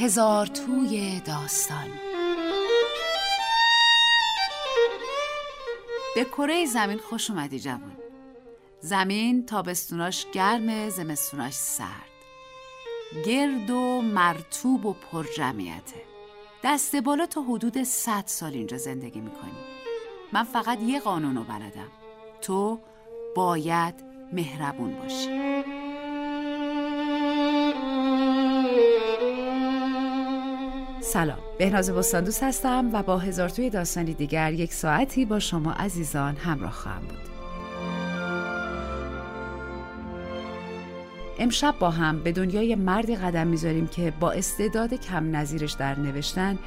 هزار توی داستان. به کره زمین خوش اومدی جوان. زمین تابستوناش گرم زمستوناش سرد. گرد و مرتوب و پر جمعیته. دست بالا تا حدود 100 سال اینجا زندگی می‌کنی. من فقط یه قانون رو بلدم. تو باید مهربون باشی. سلام. بهناز بستاندوس هستم و با هزار توی داستانی دیگر یک ساعتی با شما عزیزان همراه خواهم بود. امشب با هم به دنیای مردی قدم می‌ذاریم که با استعداد کم نظیرش در نوشتن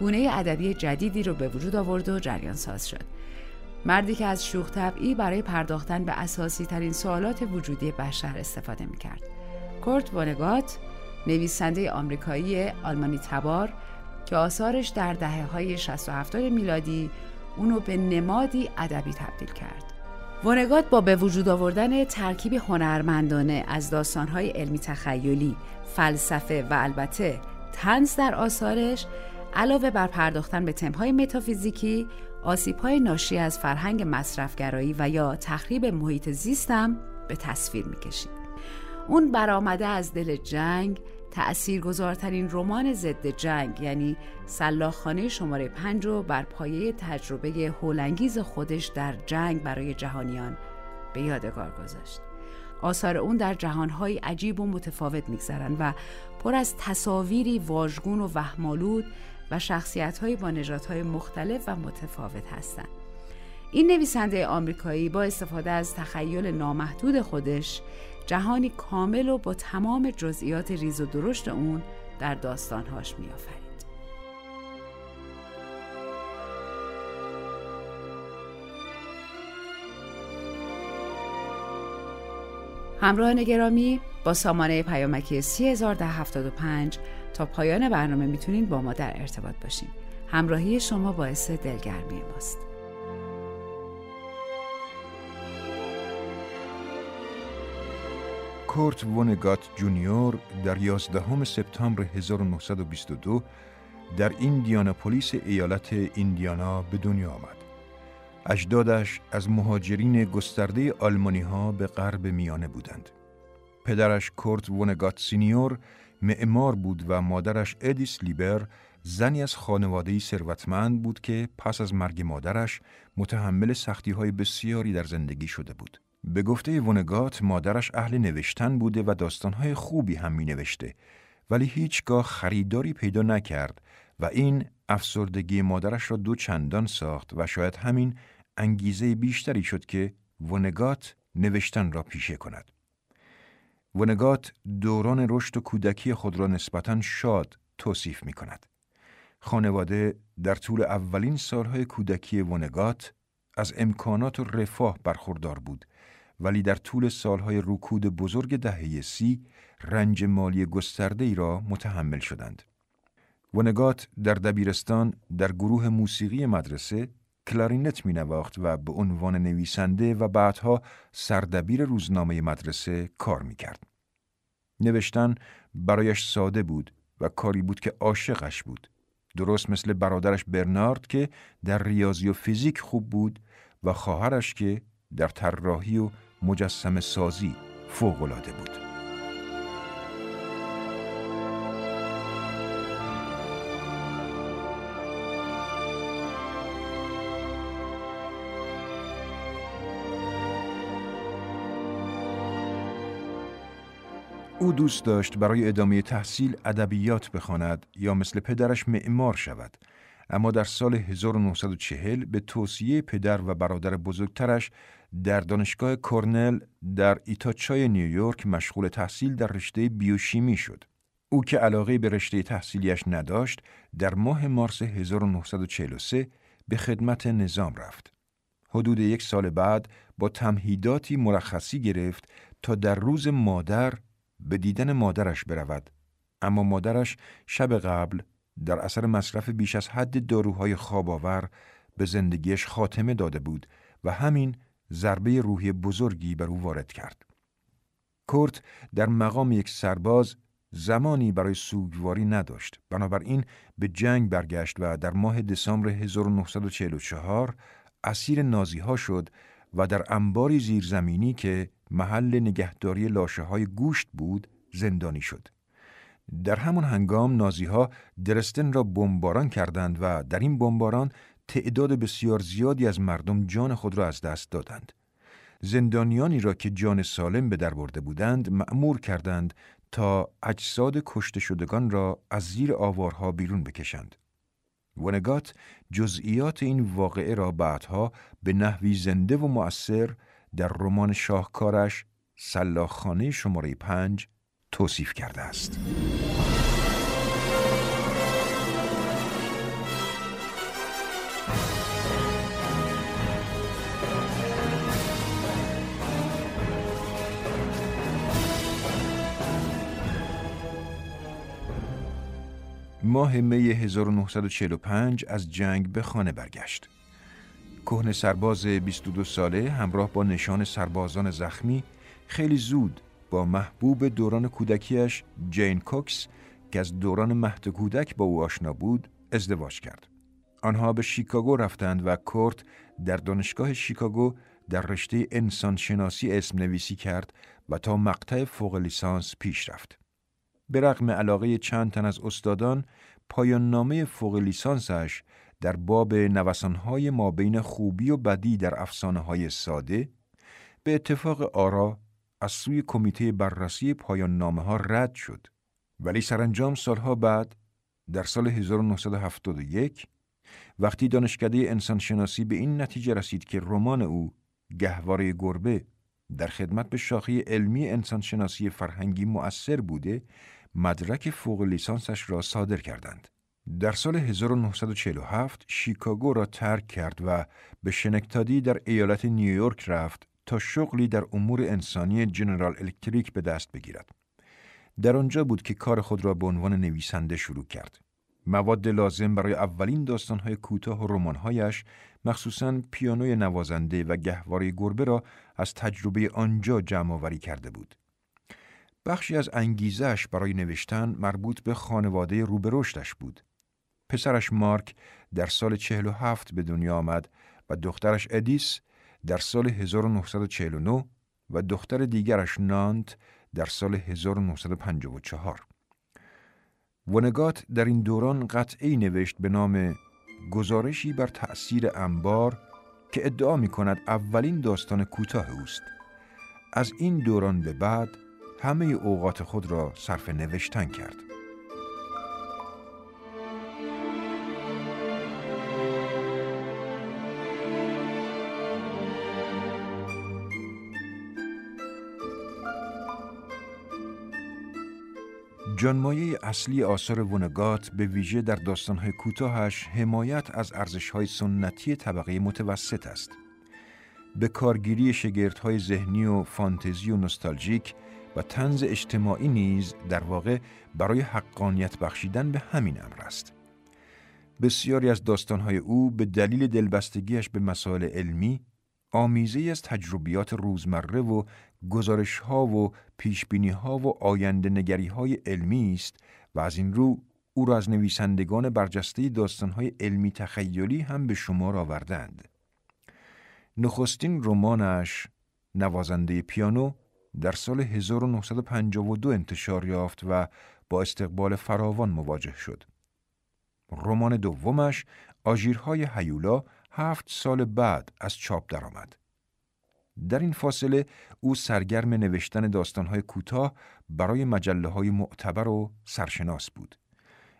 گونه ادبی جدیدی رو به وجود آورد و جریان ساز شد. مردی که از شوخ طبعی برای پرداختن به اساسی ترین سوالات وجودی بشر استفاده می‌کرد. کورت وانگات نویسنده آمریکایی آلمانی تبار که آثارش در دهه های 60 و 70 میلادی اونو به نمادی ادبی تبدیل کرد. ونگات با به وجود آوردن ترکیب هنرمندانه از داستانهای علمی تخیلی، فلسفه و البته تنز در آثارش علاوه بر پرداختن به تمهای متافیزیکی، آسیبهای ناشی از فرهنگ مصرفگرایی و یا تخریب محیط زیستم به تصویر می‌کشید. اون برآمده از دل جنگ گذارترین رمان ضد جنگ یعنی سلاخانه شماره پنج رو بر پایه تجربه هولانگیز خودش در جنگ برای جهانیان به یادگار گذاشت. آثار اون در جهانهای عجیب و متفاوت میگذرند و پر از تصاویری واژگون و وهمالود و شخصیتهایی با نژادهای مختلف و متفاوت هستند. این نویسنده آمریکایی با استفاده از تخیل نامحدود خودش جهانی کامل و با تمام جزئیات ریز و درشت اون در داستانهاش میآفرید. همراه نگرامی با سامانه پیامکی 3075 تا پایان برنامه می‌تونین با ما در ارتباط باشین. همراهی شما باعث دلگرمی ماست. کورت وونگات جونیور در 11 سپتامبر 1922 در ایندیاناپولیس ایالت ایندیانا به دنیا آمد. اجدادش از مهاجرین گسترده آلمانی ها به غرب میانه بودند. پدرش کورت وونگات سینیور معمار بود و مادرش ادیس لیبر زنی از خانواده ثروتمند بود که پس از مرگ مادرش متحمل سختی های بسیاری در زندگی شده بود. به گفته ونگات مادرش اهل نوشتن بوده و داستانهای خوبی هم می نوشته ولی هیچگاه خریداری پیدا نکرد و این افسردگی مادرش را دو چندان ساخت و شاید همین انگیزه بیشتری شد که ونگات نوشتن را پیشه کند. ونگات دوران رشد و کودکی خود را نسبتاً شاد توصیف می کند. خانواده در طول اولین سالهای کودکی ونگات از امکانات و رفاه برخوردار بود ولی در طول سالهای رکود بزرگ دهه سی رنج مالی گسترده ای را متحمل شدند. ونگات در دبیرستان در گروه موسیقی مدرسه کلارینت می نواخت و به عنوان نویسنده و بعدها سردبیر روزنامه مدرسه کار می کرد. نوشتن برایش ساده بود و کاری بود که عاشقش بود. درست مثل برادرش برنارد که در ریاضی و فیزیک خوب بود و خواهرش که در طراحی و مجسم سازی فوقلاده بود. او دوست داشت برای ادامه تحصیل ادبیات بخواند یا مثل پدرش معمار شود اما در سال 1940 به توصیه پدر و برادر بزرگترش در دانشگاه کرنل در ایتاچای نیویورک مشغول تحصیل در رشته بیوشیمی شد. او که علاقه به رشته تحصیلیش نداشت در ماه مارس 1943 به خدمت نظام رفت. حدود یک سال بعد با تمهیداتی مرخصی گرفت تا در روز مادر به دیدن مادرش برود اما مادرش شب قبل در اثر مصرف بیش از حد داروهای خواباور به زندگیش خاتمه داده بود و همین ضربه روحی بزرگی بر او وارد کرد. کورت در مقام یک سرباز زمانی برای سوگواری نداشت بنابراین به جنگ برگشت و در ماه دسامبر 1944 اسیر نازی ها شد و در انباری زیرزمینی که محل نگهداری لاشه های گوشت بود زندانی شد. در همان هنگام نازی ها درستن را بمباران کردند و در این بمباران تعداد بسیار زیادی از مردم جان خود را از دست دادند. زندانیانی را که جان سالم به در برده بودند مأمور کردند تا اجساد کشته شدگان را از زیر آوارها بیرون بکشند. ونگات جزئیات این واقعه را بعدها به نحوی زنده و مؤثر در رمان شاهکارش سلاخانه شماره پنج توصیف کرده است. ماه می 1945 از جنگ به خانه برگشت. کهن سرباز 22 ساله همراه با نشان سربازان زخمی خیلی زود با محبوب دوران کودکیش جین کوکس که از دوران مهد کودک با او آشنا بود ازدواج کرد. آنها به شیکاگو رفتند و کورت در دانشگاه شیکاگو در رشته انسان شناسی اسم نویسی کرد و تا مقطع فوق لیسانس پیش رفت. به رغم علاقه چند تن از استادان پایان نامه فوق لیسانسش در باب نوسانهای ما بین خوبی و بدی در افسانه های ساده به اتفاق آرا از سوی کمیته بررسی پایان نامه ها رد شد. ولی سرانجام سالها بعد در سال 1971 وقتی دانشکده انسانشناسی به این نتیجه رسید که رمان او گهواره گربه در خدمت به شاخه علمی انسانشناسی فرهنگی مؤثر بوده مدرک فوق لیسانسش را صادر کردند. در سال 1947 شیکاگو را ترک کرد و به شنکتادی در ایالت نیویورک رفت تا شغلی در امور انسانی جنرال الکتریک به دست بگیرد. در آنجا بود که کار خود را به عنوان نویسنده شروع کرد. مواد لازم برای اولین داستانهای کوتاه و رمانهایش مخصوصاً پیانوی نوازنده و گهواره گربه را از تجربه آنجا جمع آوری کرده بود. بخشی از انگیزش برای نوشتن مربوط به خانواده روبرشتش بود. پسرش مارک در سال 47 به دنیا آمد و دخترش ادیس در سال 1949 و دختر دیگرش نانت در سال 1954. ونگات در این دوران قطعی نوشت به نام گزارشی بر تأثیر انبار که ادعا می کند اولین داستان کوتاه اوست. از این دوران به بعد همه اوقات خود را صرف نوشتن کرد. جانمایه اصلی آثار ونگات به ویژه در داستانهای کوتاهش حمایت از ارزشهای سنتی طبقه متوسط است. به کارگیری شگردهای ذهنی و فانتزی و نوستالژیک و تنز اجتماعی نیز در واقع برای حقانیت بخشیدن به همین امر است. بسیاری از داستانهای او به دلیل دلبستگیش به مسائل علمی آمیزه از تجربیات روزمره و گزارش ها و پیش ها و آینده نگری های علمی است و از این رو او را از نویسندگان برجسته داستان های علمی تخیلی هم به شمار آوردند. نخستین رمانش نوازنده پیانو در سال 1952 انتشار یافت و با استقبال فراوان مواجه شد. رمان دومش آژیرهای هیولا هفت سال بعد از چاپ درآمد. در این فاصله او سرگرم نوشتن داستانهای کوتاه برای مجله های معتبر و سرشناس بود.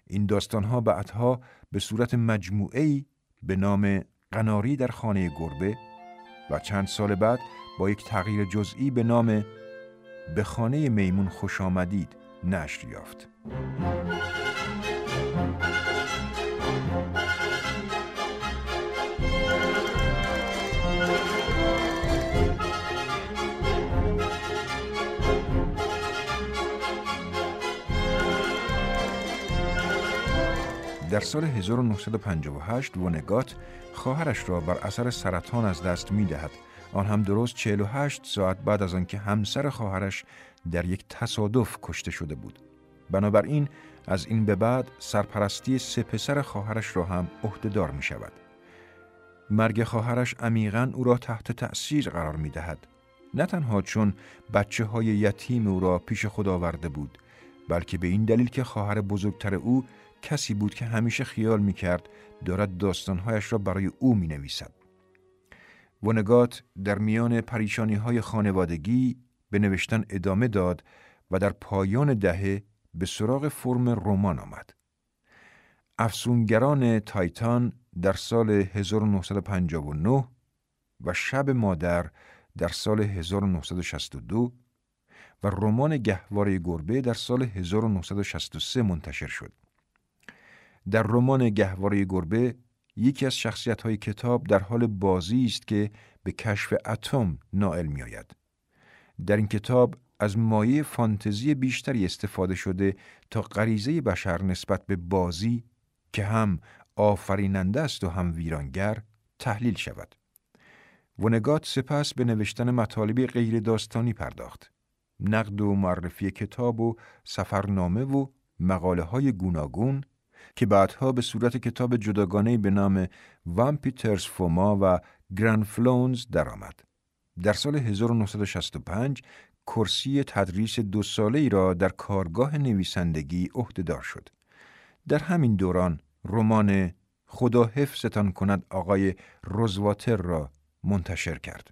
این داستانها بعدها به صورت مجموعه‌ای به نام قناری در خانه گربه و چند سال بعد با یک تغییر جزئی به نام به خانه میمون خوش آمدید نشر یافت. در سال 1958 ونگات خواهرش را بر اثر سرطان از دست می دهد. آن هم درست 48 ساعت بعد از آنکه همسر خواهرش در یک تصادف کشته شده بود. بنابراین از این به بعد سرپرستی سه پسر خواهرش را هم عهدهدار می شود. مرگ خواهرش عمیقا او را تحت تأثیر قرار می دهد. نه تنها چون بچه های یتیم او را پیش خود آورده بود بلکه به این دلیل که خواهر بزرگتر او کسی بود که همیشه خیال می کرد دارد داستانهایش را برای او می نویسد. ونگات در میان پریشانی های خانوادگی به نوشتن ادامه داد و در پایان دهه به سراغ فرم رمان آمد. افسونگران تایتان در سال 1959 و شب مادر در سال 1962 و رمان گهواره گربه در سال 1963 منتشر شد. در رمان گهواره گربه یکی از شخصیت های کتاب در حال بازی است که به کشف اتم نائل می آید. در این کتاب از مایه فانتزی بیشتری استفاده شده تا غریزه بشر نسبت به بازی که هم آفریننده است و هم ویرانگر تحلیل شود. ونگات سپس به نوشتن مطالبی غیر داستانی پرداخت. نقد و معرفی کتاب و سفرنامه و مقاله های گوناگون که بعدها به صورت کتاب جداگانه به نام وان پیترز فوما و گران فلونز درآمد. در سال 1965 کرسی تدریس دو ساله ای را در کارگاه نویسندگی عهدهدار شد. در همین دوران رمان خدا حفظتان کند آقای روزواتر را منتشر کرد.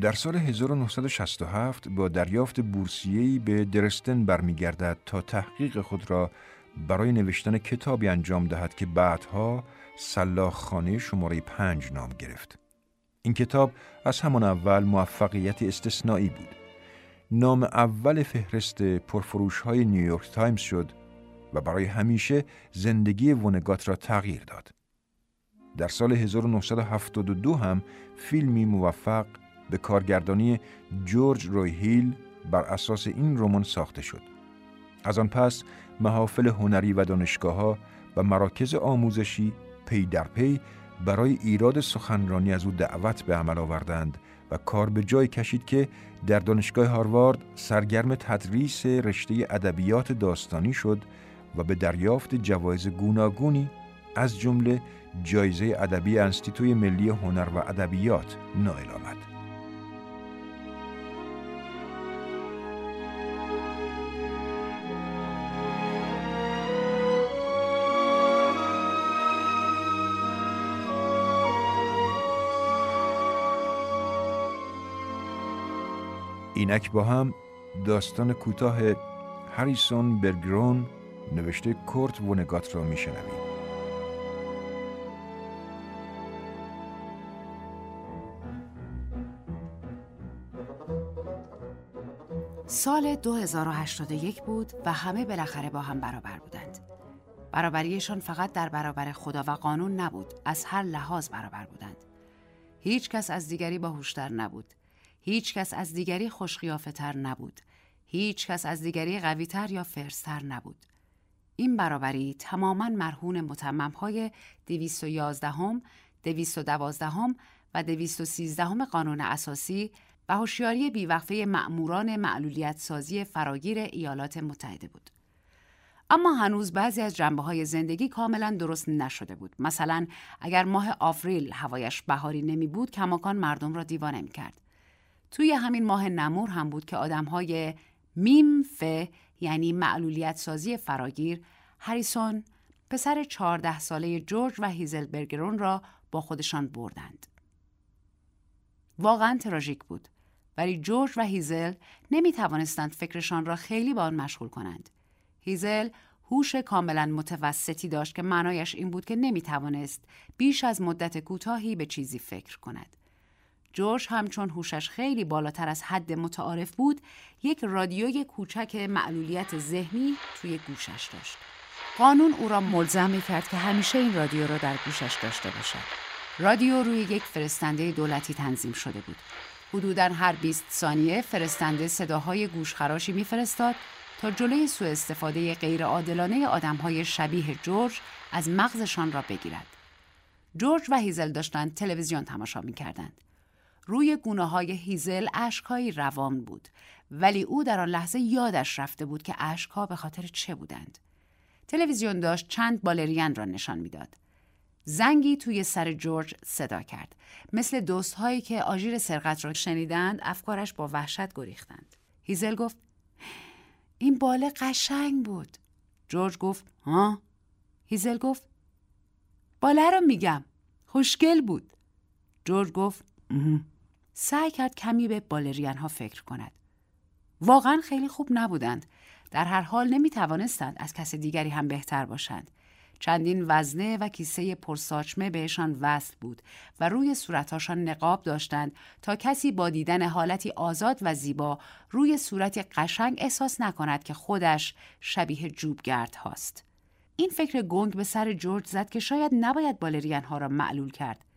در سال 1967 با دریافت بورسیه‌ای به درستن برمیگردد تا تحقیق خود را برای نوشتن کتابی انجام دهد که بعدها سلاخ خانه شماره پنج نام گرفت. این کتاب از همان اول موفقیت استثنایی بود. نام اول فهرست پرفروش های نیویورک تایمز شد و برای همیشه زندگی ونگات را تغییر داد. در سال 1972 هم فیلمی موفق به کارگردانی جورج روی هیل بر اساس این رمان ساخته شد. از آن پس محافل هنری و دانشگاه ها و مراکز آموزشی پی در پی برای ایراد سخنرانی از او دعوت به عمل آوردند و کار به جای کشید که در دانشگاه هاروارد سرگرم تدریس رشته ادبیات داستانی شد و به دریافت جوایز گوناگونی از جمله جایزه ادبی انستیتوی ملی هنر و ادبیات نائل آمد. اینک با هم داستان کوتاه هریسون برگرون نوشته کورت ونگات را میشنویم سال 2081 بود و همه بالاخره با هم برابر بودند. برابریشان فقط در برابر خدا و قانون نبود، از هر لحاظ برابر بودند. هیچ کس از دیگری باهوشتر نبود. هیچ کس از دیگری خوشقیافه تر نبود. هیچ کس از دیگری قویتر یا فرستر نبود. این برابری تماما مرهون متمم های 211 هم، 212 هم و 213 هم قانون اساسی و هوشیاری بیوقفه مأموران معلولیت سازی فراگیر ایالات متحده بود. اما هنوز بعضی از جنبه های زندگی کاملا درست نشده بود. مثلا اگر ماه آفریل هوایش بهاری نمی بود کماکان مردم را دیوانه می کرد. توی همین ماه نمور هم بود که آدم های میم ف یعنی معلولیت سازی فراگیر هریسون پسر چهارده ساله جورج و هیزلبرگرون را با خودشان بردند. واقعا تراژیک بود ولی جورج و هیزل نمی توانستند فکرشان را خیلی با آن مشغول کنند. هیزل هوش کاملا متوسطی داشت که معنایش این بود که نمی توانست بیش از مدت کوتاهی به چیزی فکر کند. جورج هم چون هوشش خیلی بالاتر از حد متعارف بود یک رادیوی کوچک معلولیت ذهنی توی گوشش داشت قانون او را ملزم می کرد که همیشه این رادیو را در گوشش داشته باشد رادیو روی یک فرستنده دولتی تنظیم شده بود حدودا هر 20 ثانیه فرستنده صداهای گوشخراشی میفرستاد تا جلوی سوء استفاده غیرعادلانه آدمهای شبیه جورج از مغزشان را بگیرد. جورج و هیزل داشتند تلویزیون تماشا می کردند. روی گونه های هیزل اشکهایی روان بود ولی او در آن لحظه یادش رفته بود که اشکها به خاطر چه بودند. تلویزیون داشت چند بالرین را نشان می‌داد. زنگی توی سر جورج صدا کرد. مثل دوستهایی که آژیر سرقت را شنیدند افکارش با وحشت گریختند. هیزل گفت این باله قشنگ بود. جورج گفت ها؟ هیزل گفت باله رو میگم. خوشگل بود. جورج گفت سعی کرد کمی به بالرین ها فکر کند. واقعا خیلی خوب نبودند. در هر حال نمی توانستند از کس دیگری هم بهتر باشند. چندین وزنه و کیسه پرساچمه بهشان وصل بود و روی صورتهاشان نقاب داشتند تا کسی با دیدن حالتی آزاد و زیبا روی صورتی قشنگ احساس نکند که خودش شبیه جوبگرد هاست. این فکر گنگ به سر جورج زد که شاید نباید بالرین ها را معلول کرد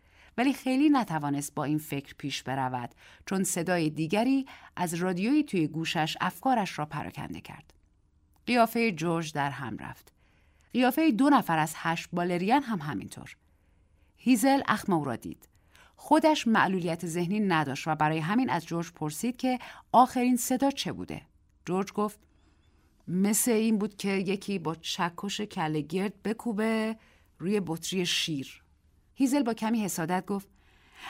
ولی خیلی نتوانست با این فکر پیش برود چون صدای دیگری از رادیویی توی گوشش افکارش را پراکنده کرد. قیافه جورج در هم رفت. قیافه دو نفر از هشت بالرین هم همینطور. هیزل اخم او را دید. خودش معلولیت ذهنی نداشت و برای همین از جورج پرسید که آخرین صدا چه بوده. جورج گفت مثل این بود که یکی با چکش کله گرد بکوبه روی بطری شیر. هیزل با کمی حسادت گفت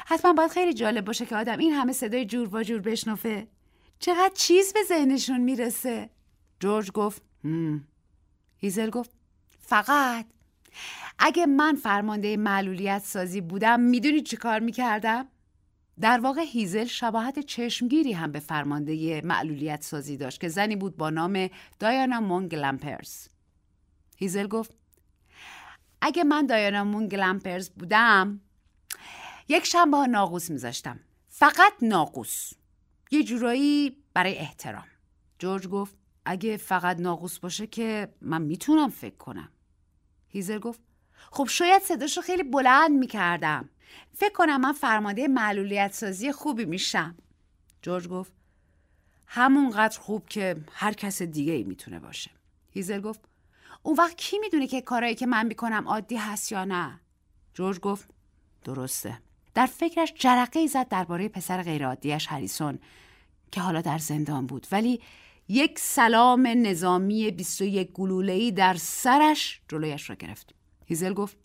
حتما باید خیلی جالب باشه که آدم این همه صدای جور و جور بشنفه. چقدر چیز به ذهنشون می‌رسه. جورج گفت هم. هیزل گفت فقط اگه من فرمانده معلولیت سازی بودم می‌دونی چی کار می‌کردم؟ در واقع هیزل شباهت چشمگیری هم به فرمانده معلولیت سازی داشت که زنی بود با نام دایانا مونگ لمپرز. هیزل گفت اگه من دایانا مونگ لمپرز بودم یک شنبه ها ناقوس میذاشتم. فقط ناقوس. یه جورایی برای احترام. جورج گفت اگه فقط ناقوس باشه که من می‌تونم فکر کنم. هیزر گفت خب شاید صداشو خیلی بلند می‌کردم. فکر کنم من فرمانده معلولیت سازی خوبی میشم. جورج گفت همونقدر خوب که هر کس دیگه ای می‌تونه باشه. هیزر گفت اون وقت کی می‌دونه که کارایی که من می‌کنم عادی هست یا نه؟ جورج گفت درسته. در فکرش جرقه ای زد درباره پسر غیرعادیش هریسون که حالا در زندان بود ولی یک سلام نظامی 21 گلوله‌ای در سرش جلویش را گرفت. هیزل گفت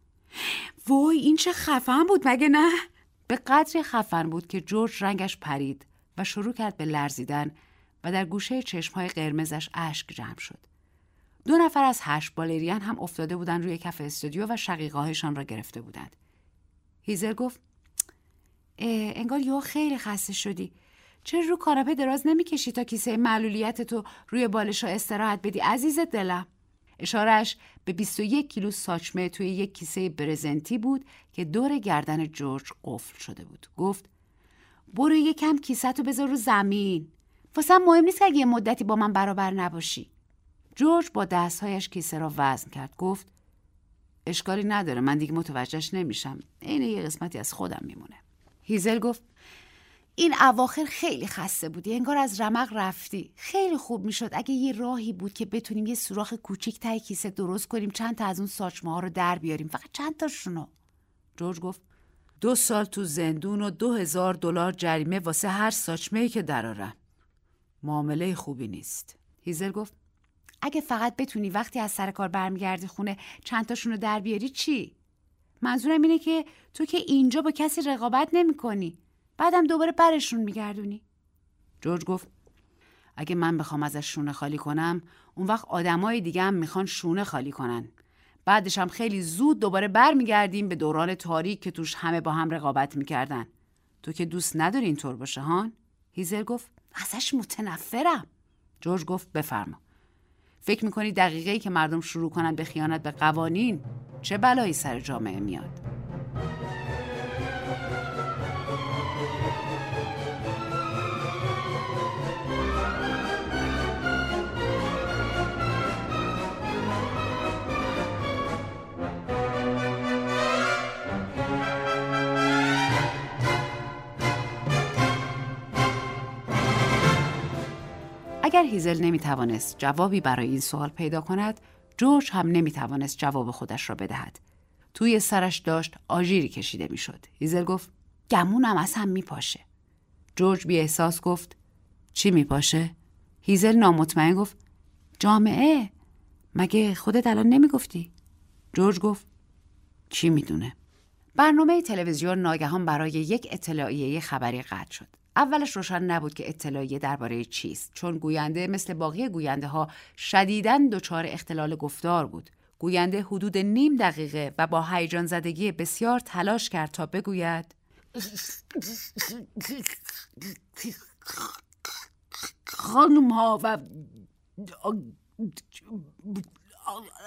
وای این چه خفن بود مگه نه؟ به قدری خفن بود که جورج رنگش پرید و شروع کرد به لرزیدن و در گوشه چشمهای قرمزش اشک جمع شد. دو نفر از هشت بالرین هم افتاده بودند روی کف استودیو و شقیقاهشان را گرفته بودند. هیزل گفت انگار یو خیلی خسته شدی. چرا رو کاناپه دراز نمی‌کشی تا کیسه معلولیت تو روی بالشا استراحت بدی عزیز دلم اشارش به 21 کیلو ساچمه توی یک کیسه برزنتی بود که دور گردن جورج قفل شده بود گفت برو یکم کیسه تو بذار رو زمین واسه مهم نیست که یه مدتی با من برابر نباشی جورج با دستهایش کیسه را وزن کرد. گفت اشکالی نداره من دیگه متوجهش نمیشم. عین یه قسمتی از خودم میمونه. هیزل گفت این اواخر خیلی خسته بودی انگار از رمق رفتی. خیلی خوب می‌شد اگه یه راهی بود که بتونیم یه سوراخ کوچیک تای کیسه درست کنیم چند تا از اون ساچمه ها رو در بیاریم فقط چند تاشونو. جورج گفت دو سال تو زندون و دو هزار دلار جریمه واسه هر ساچمه ای که درارن معامله خوبی نیست. هیزل گفت اگه فقط بتونی وقتی از سر کار برمیگردی خونه چند تاشون رو در بیاری چی؟ منظورم اینه که تو که اینجا با کسی رقابت نمی کنی بعدم دوباره برشون میگردونی. جورج گفت اگه من بخوام ازش شونه خالی کنم اون وقت آدمای دیگه هم می‌خوان شونه خالی کنن. بعدش هم خیلی زود دوباره برمیگردیم به دوران تاریک که توش همه با هم رقابت می‌کردن. تو که دوست نداری اینطور باشه هان؟ هیزر گفت ازش متنفرم. جورج گفت بفرما. فکر می‌کنی دقیقه که مردم شروع کنن به خیانت به قوانین چه بلایی سر جامعه میاد؟ اگر هیزل نمی توانست جوابی برای این سوال پیدا کند جورج هم نمی توانست جواب خودش را بدهد توی سرش داشت آژیری کشیده می‌شد. هیزل گفت گمونم از هم می پاشه. جورج بی احساس گفت چی می پاشه؟ هیزل نامطمئن گفت جامعه مگه خودت الان نمی گفتی؟ جورج گفت کی می‌دونه؟ برنامه تلویزیون ناگهان برای یک اطلاعیه خبری قطع شد. اولش روشن نبود که اطلاعیه درباره چیست چون گوینده مثل باقی گوینده ها شدیداً دچار اختلال گفتار بود. گوینده حدود نیم دقیقه و با هیجان زدگی بسیار تلاش کرد تا بگوید خانم ها و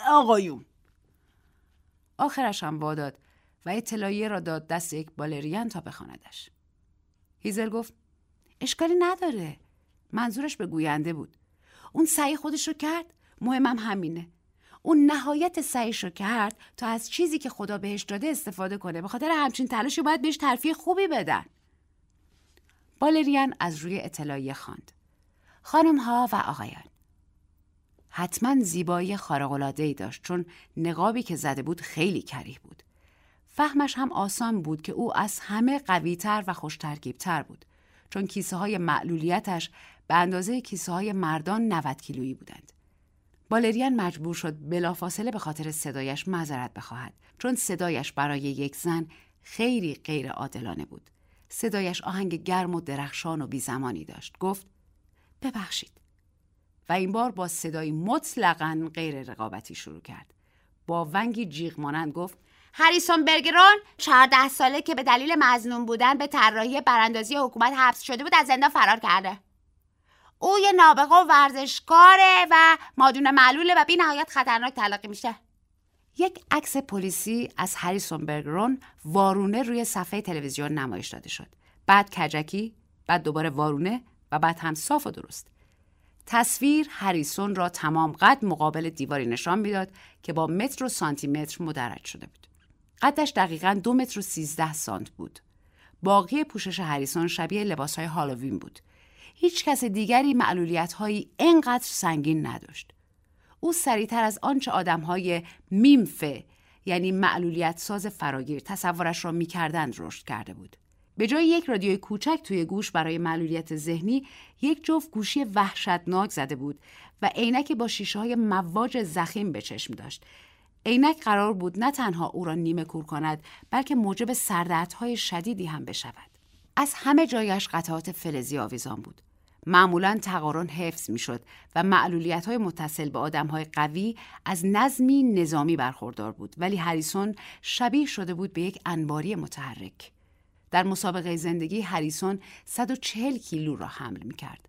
آقایون آخرش هم واداد و اطلاعیه را داد دست یک بالریان تا بخواندش. هیزل گفت اشکالی نداره. منظورش به گوینده بود. اون سعی خودش رو کرد مهمم همینه. اون نهایت سعیش رو کرد تا از چیزی که خدا بهش داده استفاده کنه. به خاطر همچین تلاشی باید بهش ترفیع خوبی بدن. بالریان از روی اطلاعیه خواند. خانم ها و آقایان حتما زیبایی خارق‌العاده‌ای ای داشت چون نقابی که زده بود خیلی کریه بود. فهمش هم آسان بود که او از همه قویتر و خوشترکیبتر بود چون کیسه های معلولیتش به اندازه کیسه های مردان 90 کیلویی بودند. بالریان مجبور شد بلافاصله به خاطر صدایش معذرت بخواهد چون صدایش برای یک زن خیلی غیر عادلانه بود. صدایش آهنگ گرم و درخشان و بیزمانی داشت. گفت ببخشید. و این بار با صدای مطلقا غیر رقابتی شروع کرد. با ونگی جیغ مانند گفت هریسون برگرون 14 ساله که به دلیل مزنون بودن به طراحی براندازی حکومت حبس شده بود از زندان فرار کرده. او یه نابغه و ورزشکاره و مادون معلوله و بی نهایت خطرناک تلقی میشه. یک عکس پلیسی از هریسون برگرون وارونه روی صفحه تلویزیون نمایش داده شد. بعد کجکی بعد دوباره وارونه و بعد هم صاف و درست. تصویر هریسون را تمام قد مقابل دیواری نشان می‌داد که با متر و سانتی متر مدرج شده بود. قدش دقیقا دو متر و سیزده سانت بود. باقی پوشش هریسون شبیه لباس های هالووین بود. هیچ کس دیگری معلولیت هایی انقدر سنگین نداشت. او سریعتر از آنچه آدم های میمفه یعنی معلولیت ساز فراگیر تصورش را می‌کردند رشد کرده بود. به جای یک رادیوی کوچک توی گوش برای معلولیت ذهنی یک جفت گوشی وحشتناک زده بود و عینک با شیشه های مواج زخیم به چشم داشت عینک قرار بود نه تنها او را نیمه کور کند بلکه موجب سردردهای شدیدی هم بشود. از همه جایش قطعات فلزی آویزان بود. معمولا تقارن حفظ می‌شد و معلولیت های متصل به آدم های قوی از نظمی نظامی برخوردار بود ولی هریسون شبیه شده بود به یک انباری متحرک. در مسابقه زندگی هریسون 140 کیلو را حمل می کرد.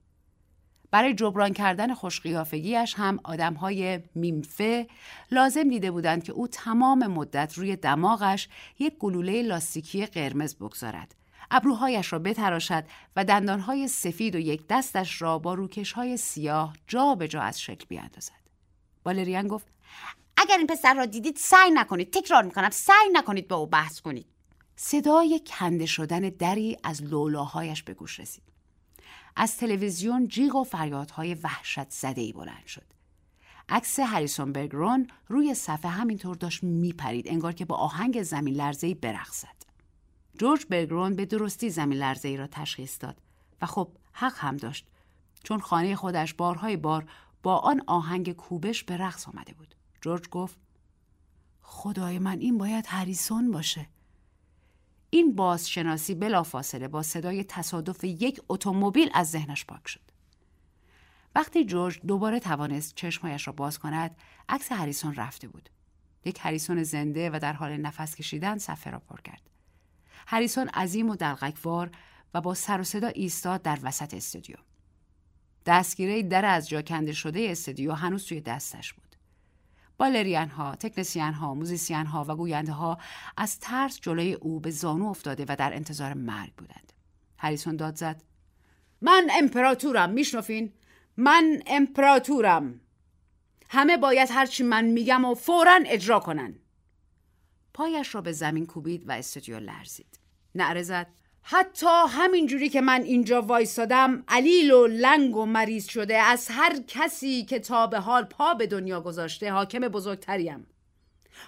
برای جبران کردن خوشقیافگیش هم آدمهای میمفه لازم دیده بودند که او تمام مدت روی دماغش یک گلوله لاستیکی قرمز بگذارد. ابروهایش را بتراشد و دندانهای سفید و یک دستش را با روکشهای سیاه جا به جا از شکل بیاندازد. بالریان گفت اگر این پسر را دیدید سعی نکنید تکرار می‌کنم سعی نکنید با او بحث کنید صدای کنده شدن دری از لولاهایش به گوش رسید از تلویزیون جیغ و فریادهای وحشت زده ای بلند شد. عکس هریسون برگرون روی صفحه همینطور داشت میپرید انگار که با آهنگ زمین لرزه ای برقصد. جورج برگرون به درستی زمین لرزه ای را تشخیص داد و خب حق هم داشت چون خانه خودش بارهای بار با آن آهنگ کوبش به رقص آمده بود. جورج گفت خدای من این باید هریسون باشه. این بازشناسی بلافاصله با صدای تصادف یک اتومبیل از ذهنش پاک شد. وقتی جورج دوباره توانست چشمهایش را باز کند، عکس هریسون رفته بود. یک هریسون زنده و در حال نفس کشیدن صفحه را پر کرد. هریسون عظیم و دلغکوار و با سر و صدا ایستاد در وسط استودیو. دستگیره در از جا کنده شده استودیو هنوز توی دستش بود. بالرین ها، تکنسین ها، موزیسین ها و گوینده ها از ترس جلوی او به زانو افتاده و در انتظار مرگ بودند. هریسون داد زد. من امپراتورم میشنفین؟ من امپراتورم. همه باید هرچی من میگم و فورا اجرا کنن. پایش را به زمین کوبید و استودیو لرزید. نعره زد. حتی همین جوری که من اینجا وایسادم علیل و لنگ و مریض شده از هر کسی که تا به حال پا به دنیا گذاشته حاکم بزرگتریم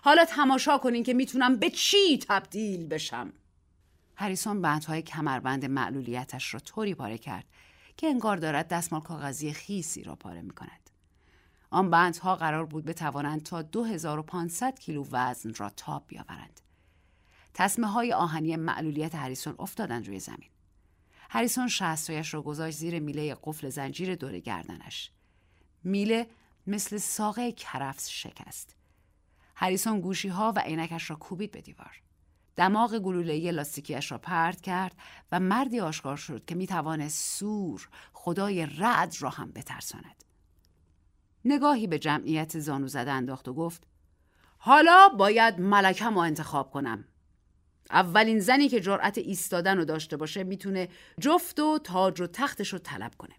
حالا تماشا کنین که می‌تونم به چی تبدیل بشم هریسون بندهای کمربند معلولیتش را طوری پاره کرد که انگار دارد دستمال کاغذی خیسی را پاره می کند. آن بندها قرار بود بتوانند تا 2500 کیلو وزن را تاب بیاورند. تصمه های آهنی معلولیت هریسون افتادند روی زمین. هریسون شستایش را گذاشت زیر میله قفل زنجیر دور گردنش. میله مثل ساقه کرفس شکست. هریسون گوشی ها و عینکش را کوبید به دیوار. دماغ گلوله لاستیکیش را پرد کرد و مردی آشکار شد که می‌توانست سور خدای رعد را هم بترساند. نگاهی به جمعیت زانو زده انداخت و گفت حالا باید ملکم رو انتخاب کنم. اولین زنی که جرأت ایستادن رو داشته باشه می‌تونه جفت و تاج و تختش رو طلب کنه.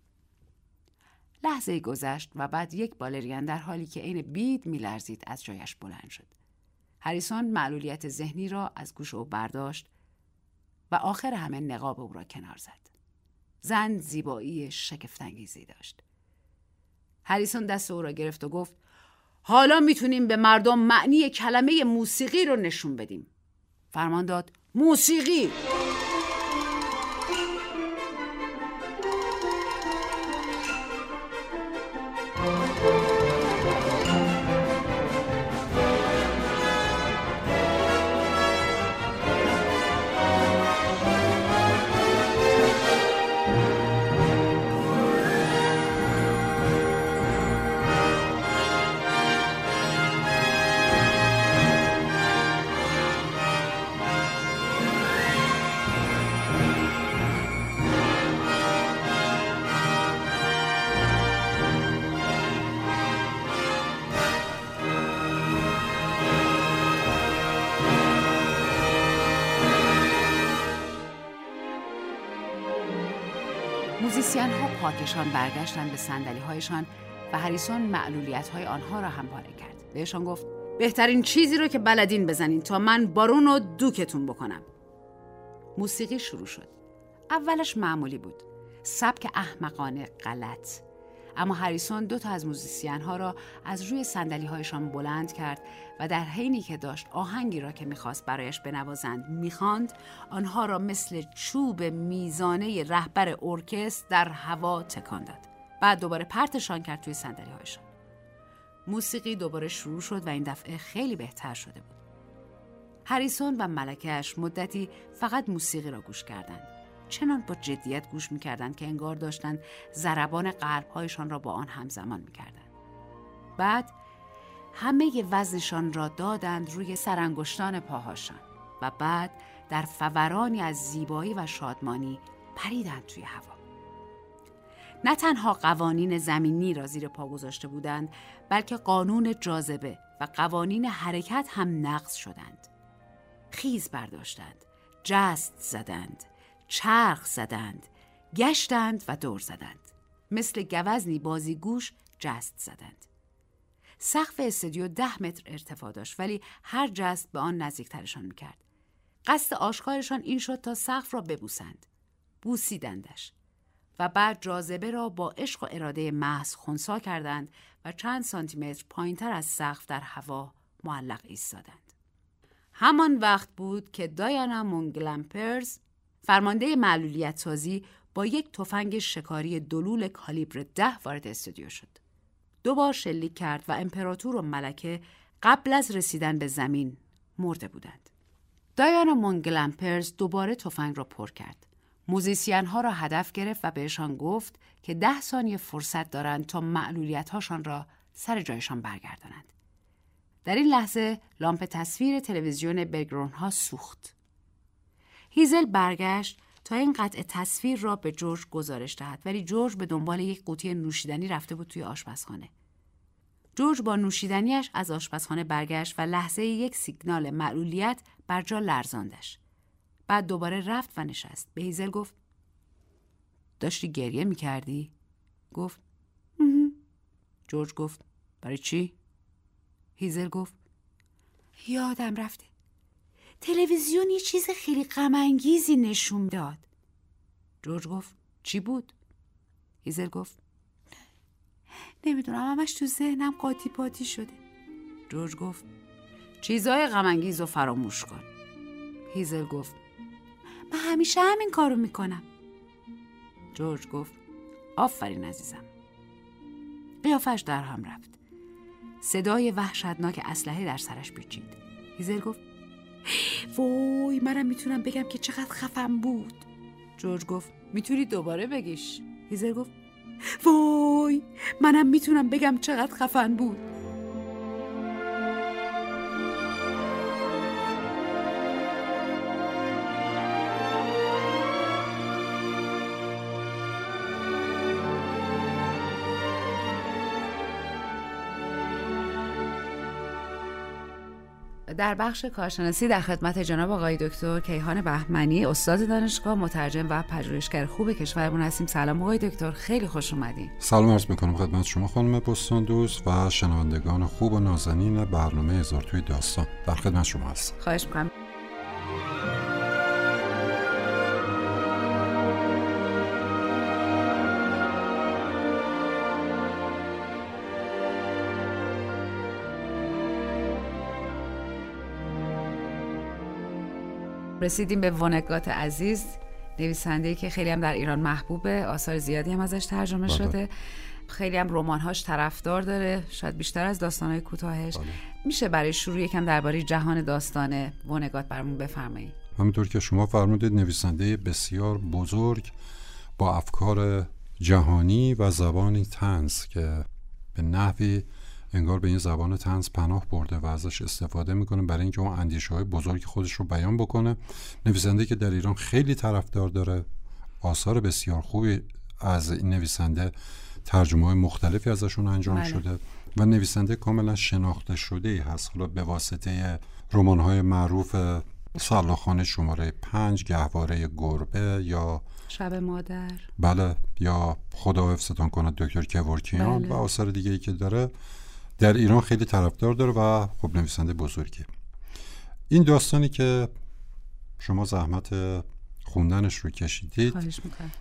لحظه گذشت و بعد یک بالرین در حالی که عین بید میلرزید از جایش بلند شد. هریسون معلولیت ذهنی را از گوش او برداشت و آخر همه نقاب او را کنار زد. زن زیبایی شگفتانگیزی داشت. هریسون دست او را گرفت و گفت حالا می‌تونیم به مردم معنی کلمه موسیقی رو نشون بدیم. فرمان داد موسیقی. ها پاکشان برگشتند به سندلی هایشان و هریسون معلولیت های آنها را هم پاره کرد. بهشان گفت بهترین چیزی رو که بلدین بزنین تا من بارون و دوکتون بکنم. موسیقی شروع شد. اولش معمولی بود. سبک احمقانه غلط. اما هریسون دو تا از موزیسین ها را از روی سندلی هایشان بلند کرد و در حینی که داشت آهنگی را که می‌خواست برایش بنوازند می‌خواند آنها را مثل چوب میزانه رهبر ارکستر در هوا تکان داد. بعد دوباره پرتشان کرد توی سندلی هایشان موسیقی دوباره شروع شد و این دفعه خیلی بهتر شده بود. هریسون و ملکهش مدتی فقط موسیقی را گوش کردند. چنان با جدیت گوش می‌کردند که انگار داشتند ضربان قلبهایشان را با آن همزمان می‌کردند. بعد همه وزنشان را دادند روی سرانگشتان پاهاشان و بعد در فورانی از زیبایی و شادمانی پریدند توی هوا. نه تنها قوانین زمینی را زیر پا گذاشته بودند بلکه قانون جاذبه و قوانین حرکت هم نقض شدند. خیز برداشتند جست زدند. چرخ زدند گشتند و دور زدند. مثل گوزنی بازیگوش جست زدند. سقف استودیو ده متر ارتفاع داشت ولی هر جست به آن نزدیکترشان می‌کرد. قصد آشکارشان این شد تا سقف را ببوسند. بوسیدندش و بعد جاذبه را با عشق و اراده محض خونسا کردند و چند سانتیمتر پایینتر از سقف در هوا معلق ایستادند. همان وقت بود که دایانا مونگلمپرز فرمانده معلولیت سازی با یک تفنگ شکاری دلول کالیبر ده وارد استودیو شد. دو بار شلیک کرد و امپراتور و ملکه قبل از رسیدن به زمین مرده بودند. دایانا مونگلمپرز دوباره تفنگ را پر کرد. موزیسین ها را هدف گرفت و بهشان گفت که ده ثانیه فرصت دارند تا معلولیت هاشان را سر جایشان برگردانند. در این لحظه لامپ تصویر تلویزیون برگرون ها سوخت. هیزل برگشت تا این قطع تصویر را به جورج گزارش دهد ولی جورج به دنبال یک قوطی نوشیدنی رفته بود توی آشپزخانه. جورج با نوشیدنیش از آشپزخانه برگشت و لحظه یک سیگنال معلولیت بر جا لرزاندش. بعد دوباره رفت و نشست. به هیزل گفت داشتی گریه می‌کردی؟ گفت جورج گفت برای چی؟ هیزل گفت یادم رفته تلویزیون یه چیز خیلی غمانگیزی نشون داد. جورج گفت چی بود؟ هیزل گفت نمی‌دونم همش تو ذهنم قاطی پاتی شده. جورج گفت چیزای غمانگیز رو فراموش کن. هیزل گفت من همیشه همین کارو می‌کنم. جورج گفت آفرین عزیزم. قیافش در هم رفت. صدای وحشتناک اسلحه در سرش پیچید. هیزل گفت وای منم می‌تونم بگم که چقدر خفم بود. جورج گفت می‌تونی دوباره بگیش. هیزل گفت وای منم می‌تونم بگم چقدر خفن بود. در بخش کارشناسی در خدمت جناب آقای دکتر کیهان بهمنی استاد دانشگاه مترجم و پژوهشگر خوب کشورمون هستیم. سلام آقای دکتر خیلی خوش اومدین. سلام عرض می‌کنم خدمت شما خانم بستان دوست و شنوندگان خوب و نازنین برنامه هزار توی داستان در خدمت شما هستم. خواهش می‌کنم. رسیدیم به ونگات عزیز نویسنده که خیلی هم در ایران محبوبه آثار زیادی هم ازش ترجمه بله. شده خیلی هم رمان‌هاش طرفدار داره شاید بیشتر از داستانهای کوتاهش بله. میشه برای شروع یکم درباره جهان داستان ونگات برامون بفرمایید همینطور که شما فرمودید نویسنده بسیار بزرگ با افکار جهانی و زبانی تنز که به نحوی انگار به این زبان تنز پناه برده و ازش استفاده می‌کنه برای اینکه اون اندیشه های بزرگ خودش رو بیان بکنه نویسنده که در ایران خیلی طرفدار داره آثار بسیار خوبی از این نویسنده ترجمه های مختلفی ازشون انجام بله. شده و نویسنده کاملا شناخته شده ای هست حالا به واسطه رمان های معروف سلاخانه شماره پنج گهواره گربه یا شب مادر بله یا خدا حفظتان کند دکتر کورکیان بله. و آثار دیگه ای که داره در ایران خیلی طرفدار داره و خب نویسنده بزرگی این داستانی که شما زحمت خوندنش رو کشیدید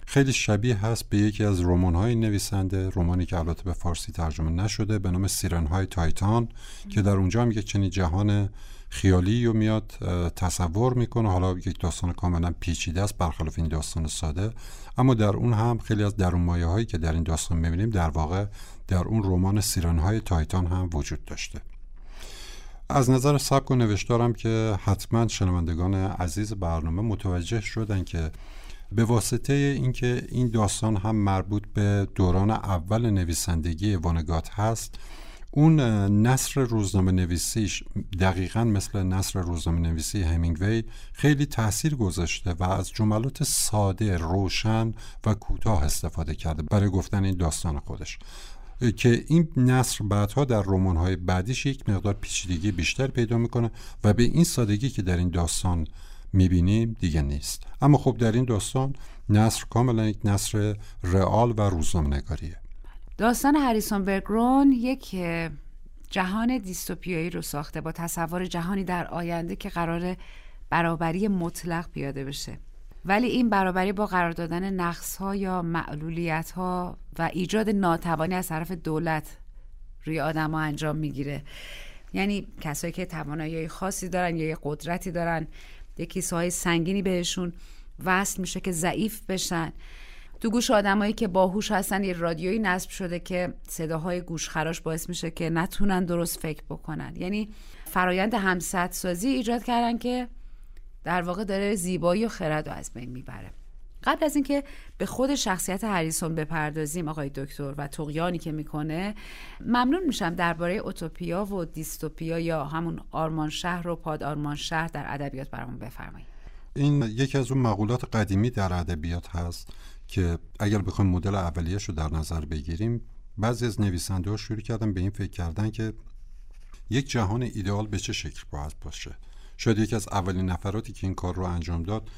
خیلی شبیه هست به یکی از رمان‌های نویسنده رمانی که البته به فارسی ترجمه نشده به نام سیرن‌های تایتان که در اونجا هم یک چنین جهان خیالی رو میاد تصور می‌کنه. حالا یک داستان کاملا پیچیده است برخلاف این داستان ساده. اما در اون هم خیلی از درون مایه هایی که در این داستان می‌بینیم در واقع در اون رمان سیرن‌های تایتان هم وجود داشته. از نظر سبک و نوشتارم که حتما شنوندگان عزیز برنامه متوجه شدن که به واسطه اینکه این داستان هم مربوط به دوران اول نویسندگی وانگات هست اون نصر روزنامه نویسیش دقیقا مثل نصر روزنامه نویسی همینگوی خیلی تاثیر گذاشته و از جملات ساده روشن و کوتاه استفاده کرده برای گفتن این داستان خودش. که این نصر بعدها در رمان‌های بعدیش یک مقدار پیچیدگی بیشتر پیدا می‌کنه و به این سادگی که در این داستان می‌بینیم دیگه نیست. اما خب در این داستان نصر کاملا یک نصر رئال و روزنامه نگاریه داستان هریسون برگرون یک جهان دیستوپیایی رو ساخته با تصور جهانی در آینده که قرار برابری مطلق پیاده بشه. ولی این برابری با قرار دادن نقص ها یا معلولیت ها و ایجاد ناتوانی از طرف دولت روی آدم ها انجام می‌گیره. یعنی کسایی که توانایی خاصی دارن یا یه قدرتی دارن یه کیسه سنگینی بهشون وصل میشه که ضعیف بشن. تو گوش آدمایی که باهوش هستن یه رادیویی نصب شده که صداهای گوشخراش باعث میشه که نتونن درست فکر بکنن. یعنی فرایند همسدسازی ایجاد کردن که در واقع داره زیبایی و خرد رو از بین می‌بره. قبل از اینکه به خود شخصیت هریسون بپردازیم آقای دکتر و تقیانی که می‌کنه ممنون میشم درباره اوتوپیا و دیستوپیا یا همون آرمان شهر و پاد آرمان شهر در ادبیات برامون بفرمایید. این یکی از اون مقولات قدیمی در ادبیات هست که اگر بخوایم مدل اولیش رو در نظر بگیریم بعضی از نویسنده ها شروع کردن به این فکر کردن که یک جهان ایدئال به چه شکل باید باشه. شاید یکی از اولین نفراتی که این کار رو انجام داد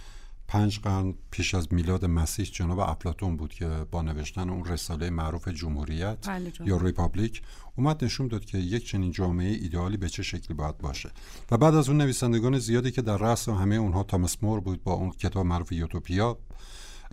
پنج قرن پیش از میلاد مسیح جناب افلاطون بود که با نوشتن اون رساله معروف جمهوریت بله یا Republic اومد نشون داد که یک چنین جامعه ایدئالی به چه شکلی باید باشه. و بعد از اون نویسندگان زیادی که در رأس همه اونها تامس مور بود با اون کتاب معروف یوتوپیا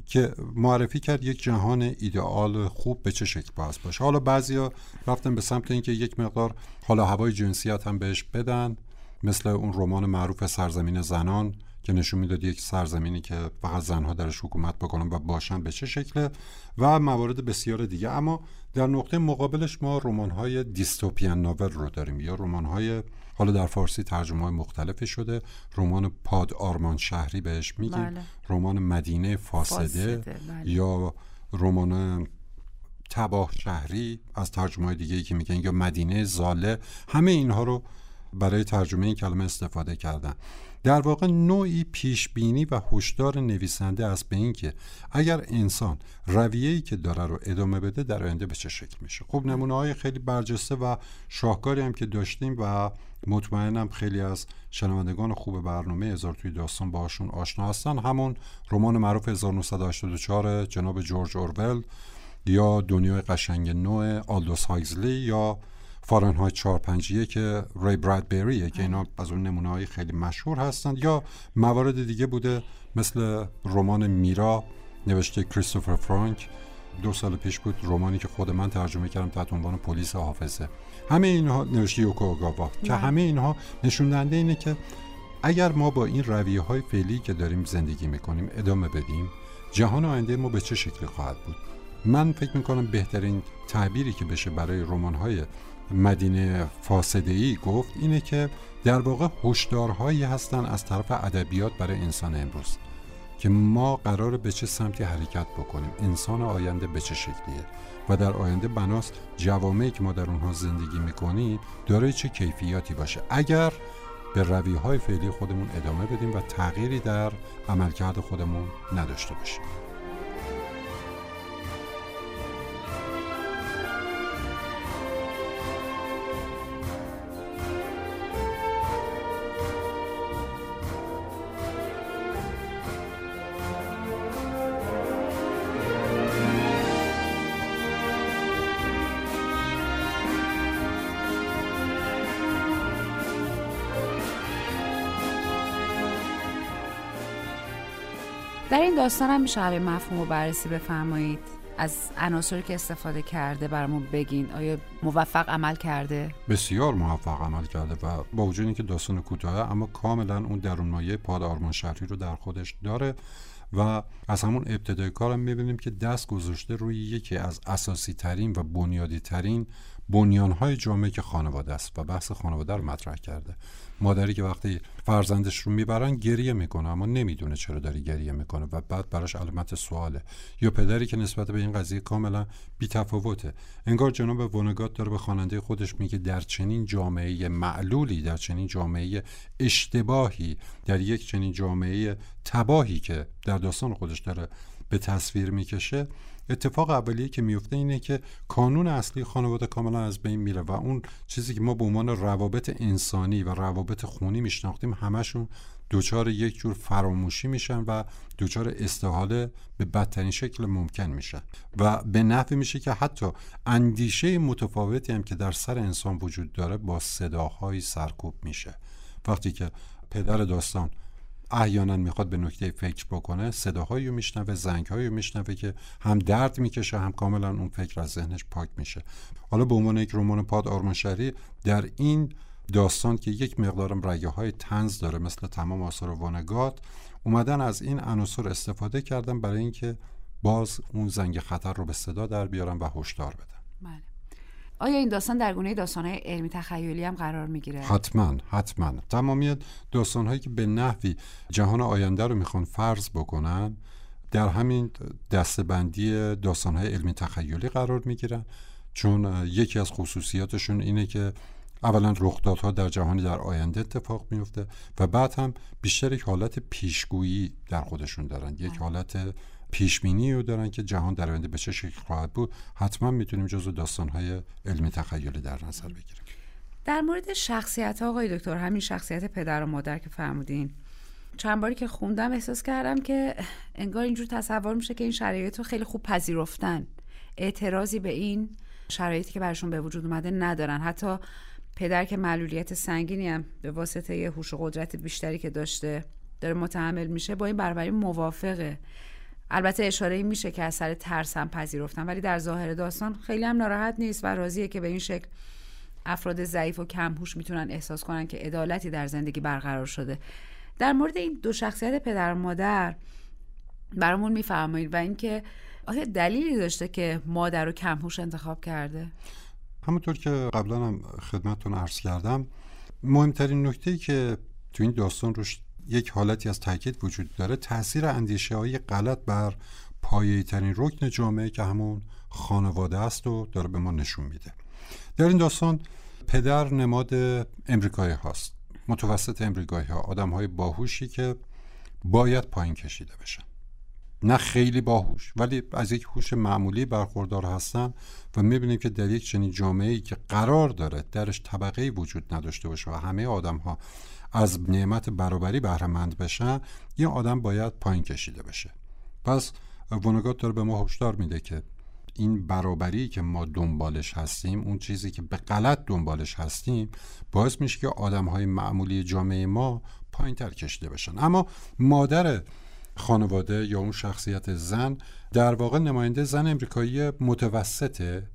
که معرفی کرد یک جهان ایدئال خوب به چه شکل باید باشه. حالا بعضیا رفتن به سمت اینکه یک مقدار حالا هوای جنسیت هم بهش بدن مثل اون رمان معروف سرزمین زنان. که نشون می‌داد یک سرزمینی که فقط زنها درش حکومت بکنن و باشن به چه شکله و موارد بسیار دیگه. اما در نقطه مقابلش ما های دیستوپیان ناول رو داریم. یا های حالا در فارسی ترجمه های مختلفی شده. رمان پاد آرمان شهری بهش میگیم. بله. رمان مدینه فاسده, بله. یا رمان تباه شهری از ترجمه های دیگه ای که میگن. یا مدینه زاله. همه اینها رو برای ترجمه این کلمه استفاده کردن. در واقع نوعی پیش بینی و هشدار نویسنده است به اینکه اگر انسان رویه‌ای که داره رو ادامه بده در آینده به چه شکل میشه؟ خب نمونه های خیلی برجسته و شاهکاری هم که داشتیم و مطمئنم خیلی از شنوندگان خوب برنامه هزار توی داستان باشون آشنا هستن. همون رمان معروف 1984 جناب جورج اورول یا دنیای قشنگ نوع آلدوس هایزلی یا فارنهایت 451 که ری برادبریه که اینا از اون نمونه های خیلی مشهور هستند یا موارد دیگه بوده مثل رمان میرا نوشته کریستوفر فرانک دو سال پیش بود رمانی که خود من ترجمه کردم تحت عنوان پلیس حافظه. همه اینها نوشته یوکو اوگاوا. که همه اینها نشون اینه که اگر ما با این رویه های فعلی که داریم زندگی می‌کنیم ادامه بدیم جهان آینده ما به چه شکلی خواهد بود؟ من فکر می‌کنم بهترین تعبیری که بشه برای رمان های مدینه فاسده ای گفت اینه که در واقع هشدارهایی هستن از طرف ادبیات برای انسان امروز که ما قرار به چه سمتی حرکت بکنیم. انسان آینده به چه شکلیه؟ و در آینده بناس جوامعی که ما در اونها زندگی می‌کنیم داره چه کیفیاتی باشه؟ اگر به رویه های فعلی خودمون ادامه بدیم و تغییری در عملکرد خودمون نداشته باشیم. در این داستان هم میشه مفهوم رو بررسی بفرمایید. از عناصری که استفاده کرده برامون بگین. آیا موفق عمل کرده؟ بسیار موفق عمل کرده و با وجود اینکه داستان کوتاه اما کاملا اون درون مایه پاد آرمان شهری رو در خودش داره و از همون ابتدای کارم می‌بینیم که دست گذاشته روی یکی از اساسی ترین و بنیادی ترین بنیانهای جامعه که خانواده است و بحث خانواده رو مطرح کرده. مادری که وقتی فرزندش رو می‌برن گریه می‌کنه اما نمی‌دونه چرا داری گریه می‌کنه و بعد براش علامت سواله. یا پدری که نسبت به این قضیه کاملا بیتفاوته. انگار جناب ونگات داره به خواننده خودش میگه در چنین جامعه معلولی در چنین جامعه اشتباهی در یک چنین جامعه تباهی که در داستان خودش داره به تصویر می‌کشه اتفاق اولیه که میفته اینه که کانون اصلی خانواده کاملا از بین میره و اون چیزی که ما به عنوان روابط انسانی و روابط خونی میشناختیم همشون دوچار یک جور فراموشی میشن و دوچار استحاله به بدترین شکل ممکن میشن. و به نفع میشه که حتی اندیشه متفاوتی هم که در سر انسان وجود داره با صداهایی سرکوب میشه. وقتی که پدر داستان احیانا می‌خواد به نکته فکر بکنه صداهایی رو میشنوه زنگهایی رو میشنوه که هم درد می‌کشه هم کاملا اون فکر از ذهنش پاک میشه حالا به عنوان یک رمان پاد آرمانشهری در این داستان که یک مقدارم رگه های تنز داره مثل تمام آثار وانگات اومدن از این عناصر استفاده کردن برای اینکه باز اون زنگ خطر رو به صدا در بیارن و هشدار بدن بله. آیا این داستان در گونه داستانهای علمی تخیلی هم قرار می‌گیره؟ حتما حتما. تمامی داستانهایی که به نحوی جهان آینده رو می‌خوان فرض بکنن در همین دستبندی داستانهای علمی تخیلی قرار می‌گیرن. چون یکی از خصوصیاتشون اینه که اولا رخدادها در جهانی در آینده اتفاق میفته و بعد هم بیشتر یک حالت پیشگویی در خودشون دارن. یک حالت پیشبینی رو دارن که جهان در آینده به چه شکل خواهد بود حتما می‌تونیم جزو داستانهای علمی تخیلی در نظر بگیریم. در مورد شخصیت آقای دکتر همین شخصیت پدر و مادر که فرمودین. چند باری که خوندم احساس کردم که انگار اینجور تصور میشه که این شرایط رو خیلی خوب پذیرفتن. اعتراضی به این شرایطی که برشون به وجود اومده ندارن. حتی پدر که معلولیت سنگینی هم به واسطه هوش و قدرت بیشتری که داشته داره متحمل میشه با این برابری موافقه. البته اشاره میشه که از سر ترس هم پذیرفتن ولی در ظاهر داستان خیلی هم ناراحت نیست و راضیه که به این شکل افراد ضعیف و کمهوش می‌تونن احساس کنن که عدالتی در زندگی برقرار شده. در مورد این دو شخصیت پدر و مادر برامون میفرمایید و اینکه آیا دلیلی داشته که مادر رو کمهوش انتخاب کرده؟ همونطور که قبلا هم خدمتتون عرض کردم مهمترین نکته که تو این داستان روش یک حالتی از تاکید وجود داره. تاثیر اندیشه های غلط بر پایه‌ای ترین رکن جامعه که همون خانواده است و داره به ما نشون میده. در این داستان پدر نماد امریکایی هاست. متوسط امریکایی ها آدم های باهوشی که باید پایین کشیده بشن. نه خیلی باهوش ولی از یک هوش معمولی برخوردار هستن و می‌بینیم که در یک چنین جامعه ای که قرار داره درش طبقه وجود نداشته باشه و همه آدم ها از نعمت برابری بهره بشن این آدم باید پایین کشیده بشه. پس ونگات داره به ما هشدار میده که این برابری که ما دنبالش هستیم اون چیزی که به غلط دنبالش هستیم باعث میشه که آدم های معمولی جامعه ما پایین تر کشیده بشن. اما مادر خانواده یا اون شخصیت زن در واقع نماینده زن امریکایی متوسطه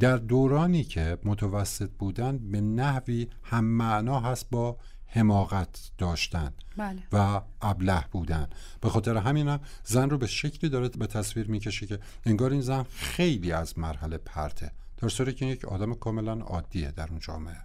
در دورانی که متوسط بودن به نحوی هم معنا هست با حماقت داشتن بله. و ابله بودن. به خاطر همین زن رو به شکلی داره به تصویر می‌کشه که انگار این زن خیلی از مرحله پرته. در صورتی که یک آدم کاملا عادیه در اون جامعه.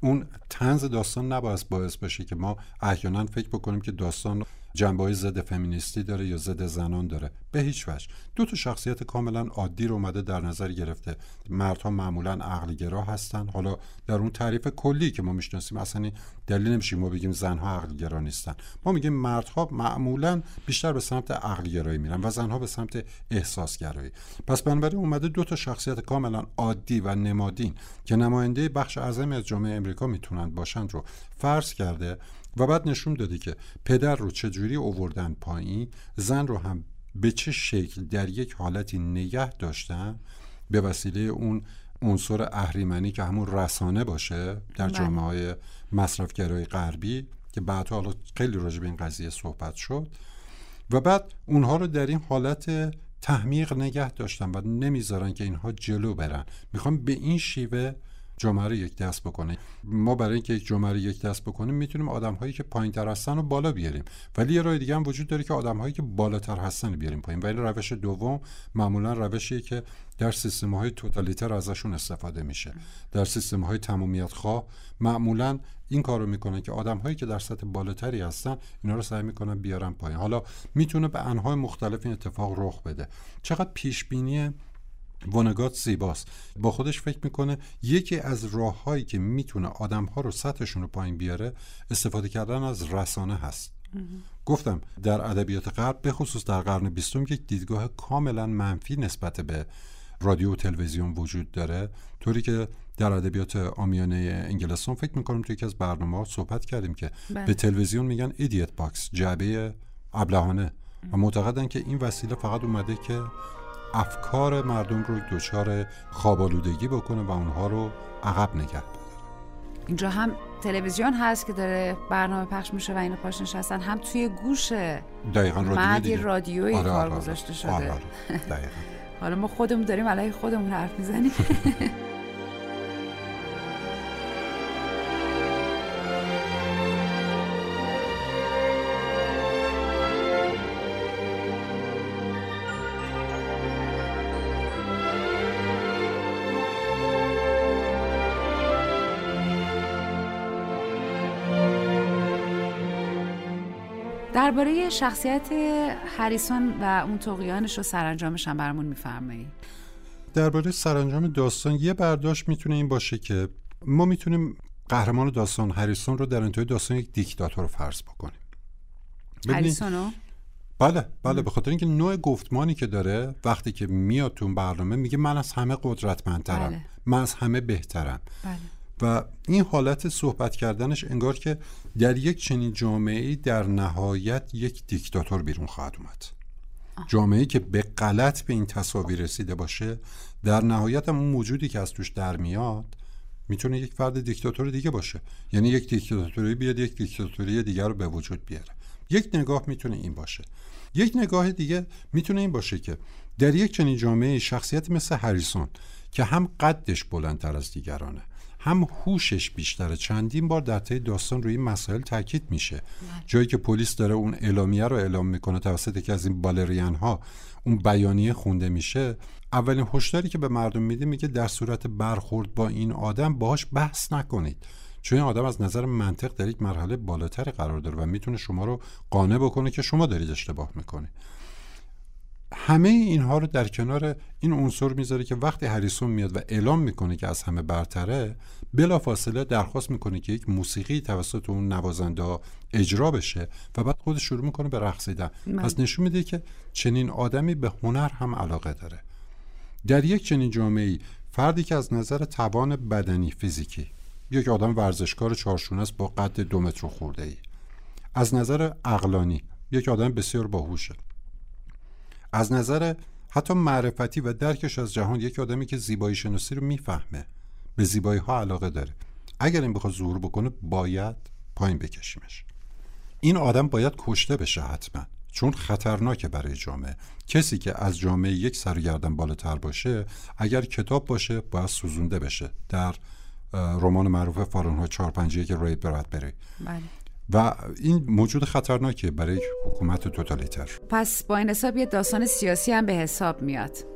اون تنز داستان نباید باعث بشه که ما احیانا فکر بکنیم که داستان جنبه های ضد فمینیستی داره یا ضد زنان داره؟ به هیچ وجه. دو تا شخصیت کاملا عادی رو اومده در نظر گرفته. مردها معمولا عقلگرا هستن. حالا در اون تعریف کلی که ما می‌شناسیم اصلا دلیل نمیشه ما بگیم زنها عقلگرا نیستن. ما میگیم مردها معمولا بیشتر به سمت عقلگرایی میرن و زنها به سمت احساسگرایی. پس بنابراین اومده دو تا شخصیت کاملا عادی و نمادین که نماینده بخش اعظمی از جامعه امریکا می‌تونند باشند رو فرض کرده و بعد نشون داده که پدر رو چجوری اووردن پایین زن رو هم به چه شکل در یک حالتی نگه داشتن به وسیله اون عنصر اهریمنی که همون رسانه باشه در بله. جامعه های مصرفگرای غربی که بعدها حالا خیلی راجع به این قضیه صحبت شد و بعد اونها رو در این حالت تحمیق نگه داشتن و نمی‌ذارن که اینها جلو برن می‌خوام به این شیوه جامعه رو یک دست بکنه ما برای اینکه یک جامعه رو یک دست بکنیم می‌تونیم آدم هایی که پایین تر هستن رو بالا بیاریم. ولی یه راه دیگه هم وجود داره که آدم هایی که بالاتر هستن رو بیاریم پایین. ولی روش دوم معمولا روشیه که در سیستم های توتالیتر ازشون استفاده میشه. در سیستم های تمامیت خواه معمولا این کار رو می‌کنن که آدم هایی که در سطح بالاتری هستن اینا رو سعی می‌کنن بیارن پایین. حالا می‌تونه به انهای مختلف این اتفاق رخ بده. چقدر پیش بینی ونگات زیباست. با خودش فکر می‌کنه یکی از راههایی که می‌تونه آدمها رو سطحشون رو پایین بیاره استفاده کردن از رسانه هست. گفتم در ادبیات غرب به خصوص در قرن بیستم یک دیدگاه کاملا منفی نسبت به رادیو و تلویزیون وجود داره. طوری که در ادبیات عامیانه انگلستان فکر می‌کنم توی یکی از برنامه ها صحبت کردیم که بله. به تلویزیون میگن idiot box جعبه ابلهانه. و معتقدن که این وسیله فقط اومده که افکار مردم رو دچار خوابالودگی بکنه و اونها رو عقب نگه اینجا هم تلویزیون هست که داره برنامه پخش میشه و اینا پاش نشستن. هم توی گوش دقیقا رادیو رادیوی آره کار آره. گذاشته شده. آره آره. حالا ما خودمون داریم علیه خودمون حرف می‌زنیم. درباره شخصیت هریسون و اون توقیانش و سرانجامش هم برامون میفرمایید درباره سرانجام داستان یه برداشت می‌تونه این باشه که ما می‌تونیم قهرمان داستان هریسون رو در انتهای داستان یک دیکتاتور فرض بکنیم هریسونو؟ بله بله به خاطر اینکه نوع گفتمانی که داره وقتی که میاد تو برنامه میگه من از همه قدرتمندترم بله. من از همه بهترم بله. و این حالت صحبت کردنش انگار که در یک چنین جامعه در نهایت یک دیکتاتور بیرون خواهد اومد. جامعه که به غلط به این تصاویر رسیده باشه در نهایت هم اون موجودی که از توش در میاد می‌تونه یک فرد دیکتاتور دیگه باشه. یعنی یک دیکتاتوری بیاد یک دیکتاتوری دیگر رو به وجود بیاره. یک نگاه می‌تونه این باشه. یک نگاه دیگه می‌تونه این باشه که در یک چنین جامعه شخصیت مثل هریسون که هم قدش بلندتر از دیگرانه هم هوشش بیشتره. چندین بار در طی داستان روی این مسائل تاکید میشه. جایی که پلیس داره اون اعلامیه رو اعلام می‌کنه توسط یکی از این بالرین ها اون بیانیه خونده میشه اولین هشداری که به مردم میده میگه در صورت برخورد با این آدم باهاش بحث نکنید. چون این آدم از نظر منطق در یک مرحله بالاتری قرار داره و می‌تونه شما رو قانع بکنه که شما دارید اشتباه می‌کنید. همه اینها رو در کنار این عنصر می‌ذاره که وقتی هریسون میاد و اعلام می‌کنه که از همه برتره بلا فاصله درخواست می‌کنه که یک موسیقی توسط اون نوازنده اجرا بشه و بعد خودش شروع می‌کنه به رقصیدن. پس نشون میده که چنین آدمی به هنر هم علاقه داره. در یک چنین جامعه فردی که از نظر توان بدنی فیزیکی یک آدم ورزشکار چارشونه است با قد دو متر خورده ای. از نظر اقلانی یک آدم بسیار باهوشه. از نظر حتی معرفتی و درکش از جهان یک آدمی که زیبایی شناسی رو می‌فهمه. به زیبایی ها علاقه داره. اگر این بخواد ظهور بکنه باید پایین بکشیمش. این آدم باید کشته بشه حتما. چون خطرناکه برای جامعه. کسی که از جامعه یک سرگردن بالاتر باشه اگر کتاب باشه باید سوزونده بشه. در رمان معروف فارنهای 451 که ری برادبری بله. و این موجود خطرناکه برای حکومت توتالیتر. پس با این حساب یه داستان سیاسی هم به حساب میاد.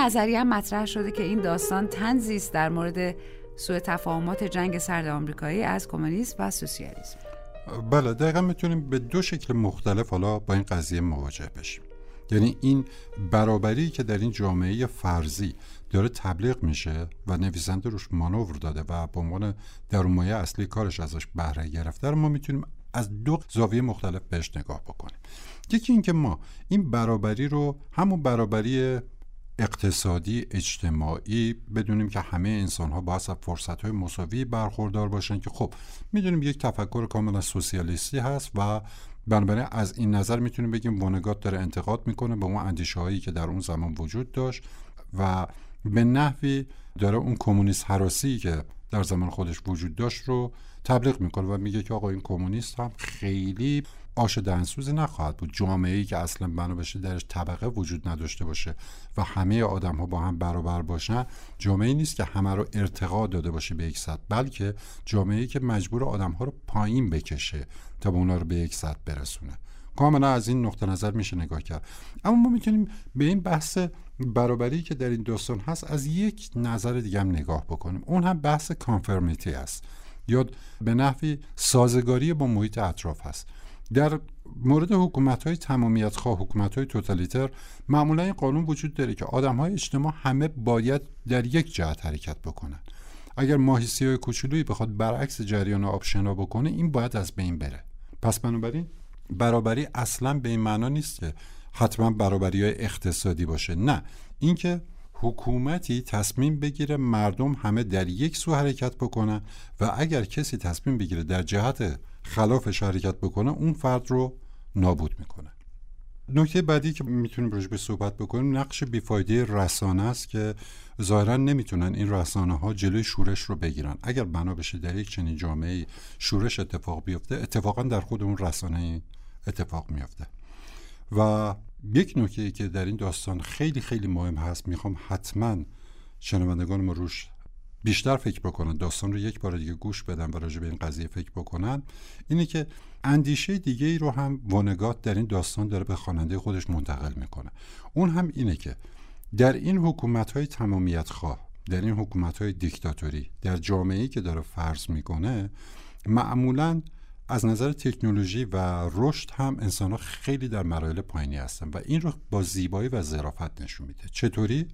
نظریه مطرح شده که این داستان تنزی است در مورد سوء تفاهمات جنگ سرد آمریکایی از کمونیسم و سوسیالیسم. بله دقیقا می‌تونیم به دو شکل مختلف حالا با این قضیه مواجه بشیم. یعنی این برابری که در این جامعه فرضی داره تبلیغ میشه و نویسنده روش مانور داده و به عنوان درونمایه اصلی کارش ازش بهره گرفته ما می‌تونیم از دو زاویه مختلف بهش نگاه بکنیم. یکی اینکه ما این برابری رو همون برابری اقتصادی اجتماعی بدونیم که همه انسان ها باید از فرصت های مساوی برخوردار باشن که خب می‌دونیم یک تفکر کاملا سوسیالیستی هست و بنابراین از این نظر می‌تونیم بگیم وانگات داره انتقاد می‌کنه به اون اندیشه هایی که در اون زمان وجود داشت و به نحوی داره اون کمونیست حراسی که در زمان خودش وجود داشت رو تبلیغ می‌کنه و میگه که آقا این کمونیست هم خیلی آش دهنسوزی نخواهد بود. جامعه ای که اصلا بنا بشه درش طبقه وجود نداشته باشه و همه آدم ها با هم برابر باشن جامعه ای نیست که همه رو ارتقا داده باشه به یک سطح بلکه جامعه ای که مجبور آدم ها رو پایین بکشه تا به اونا رو به یک سطح برسونه. کاملا از این نقطه نظر میشه نگاه کرد. اما ما می‌تونیم به این بحث برابری که در این داستان هست از یک نظر دیگه هم نگاه بکنیم. اون هم بحث کانفرمیتی است یا به نحوی سازگاری با محیط اطراف هست. در مورد حکومت های تمامیت خواه حکومت های توتالیتر معمولا این قانون وجود داره که آدم های اجتماع همه باید در یک جهت حرکت بکنن. اگر ماهی سیاه کوچولویی بخواد برعکس جریان آب شنا بکنه این باید از بین بره. پس بنابراین برابری اصلا به این معنا نیست که حتما برابری های اقتصادی باشه. نه اینکه حکومتی تصمیم بگیره مردم همه در یک سو حرکت بکنن و اگر کسی تصمیم بگیره در جهت خلافش حرکت بکنه اون فرد رو نابود می‌کنه. نکته بعدی که می‌تونیم روش به صحبت بکنیم نقش بیفایده رسانه است که ظاهرا نمی‌تونن این رسانه ها جلوی شورش رو بگیرن. اگر بنا بشه در یک چنین جامعه شورش اتفاق بیفته اتفاقا در خود اون رسانه اتفاق میفته و یک نکته که در این داستان خیلی خیلی مهم هست می‌خوام حتما شنوندگان ما روش بیشتر فکر بکنن داستان رو یک بار دیگه گوش بدن و راجع به این قضیه فکر بکنن. اینه که اندیشه دیگه ای رو هم وانگات در این داستان داره به خواننده خودش منتقل می‌کنه. اون هم اینه که در این حکومت های تمامیت خواه در این حکومت های دیکتاتوری در جامعه که داره فرض می‌کنه معمولا از نظر تکنولوژی و رشد هم انسان ها خیلی در مراحل پایینی هستن و این رو با زیبایی و ظرافت نشون میده. چطوری؟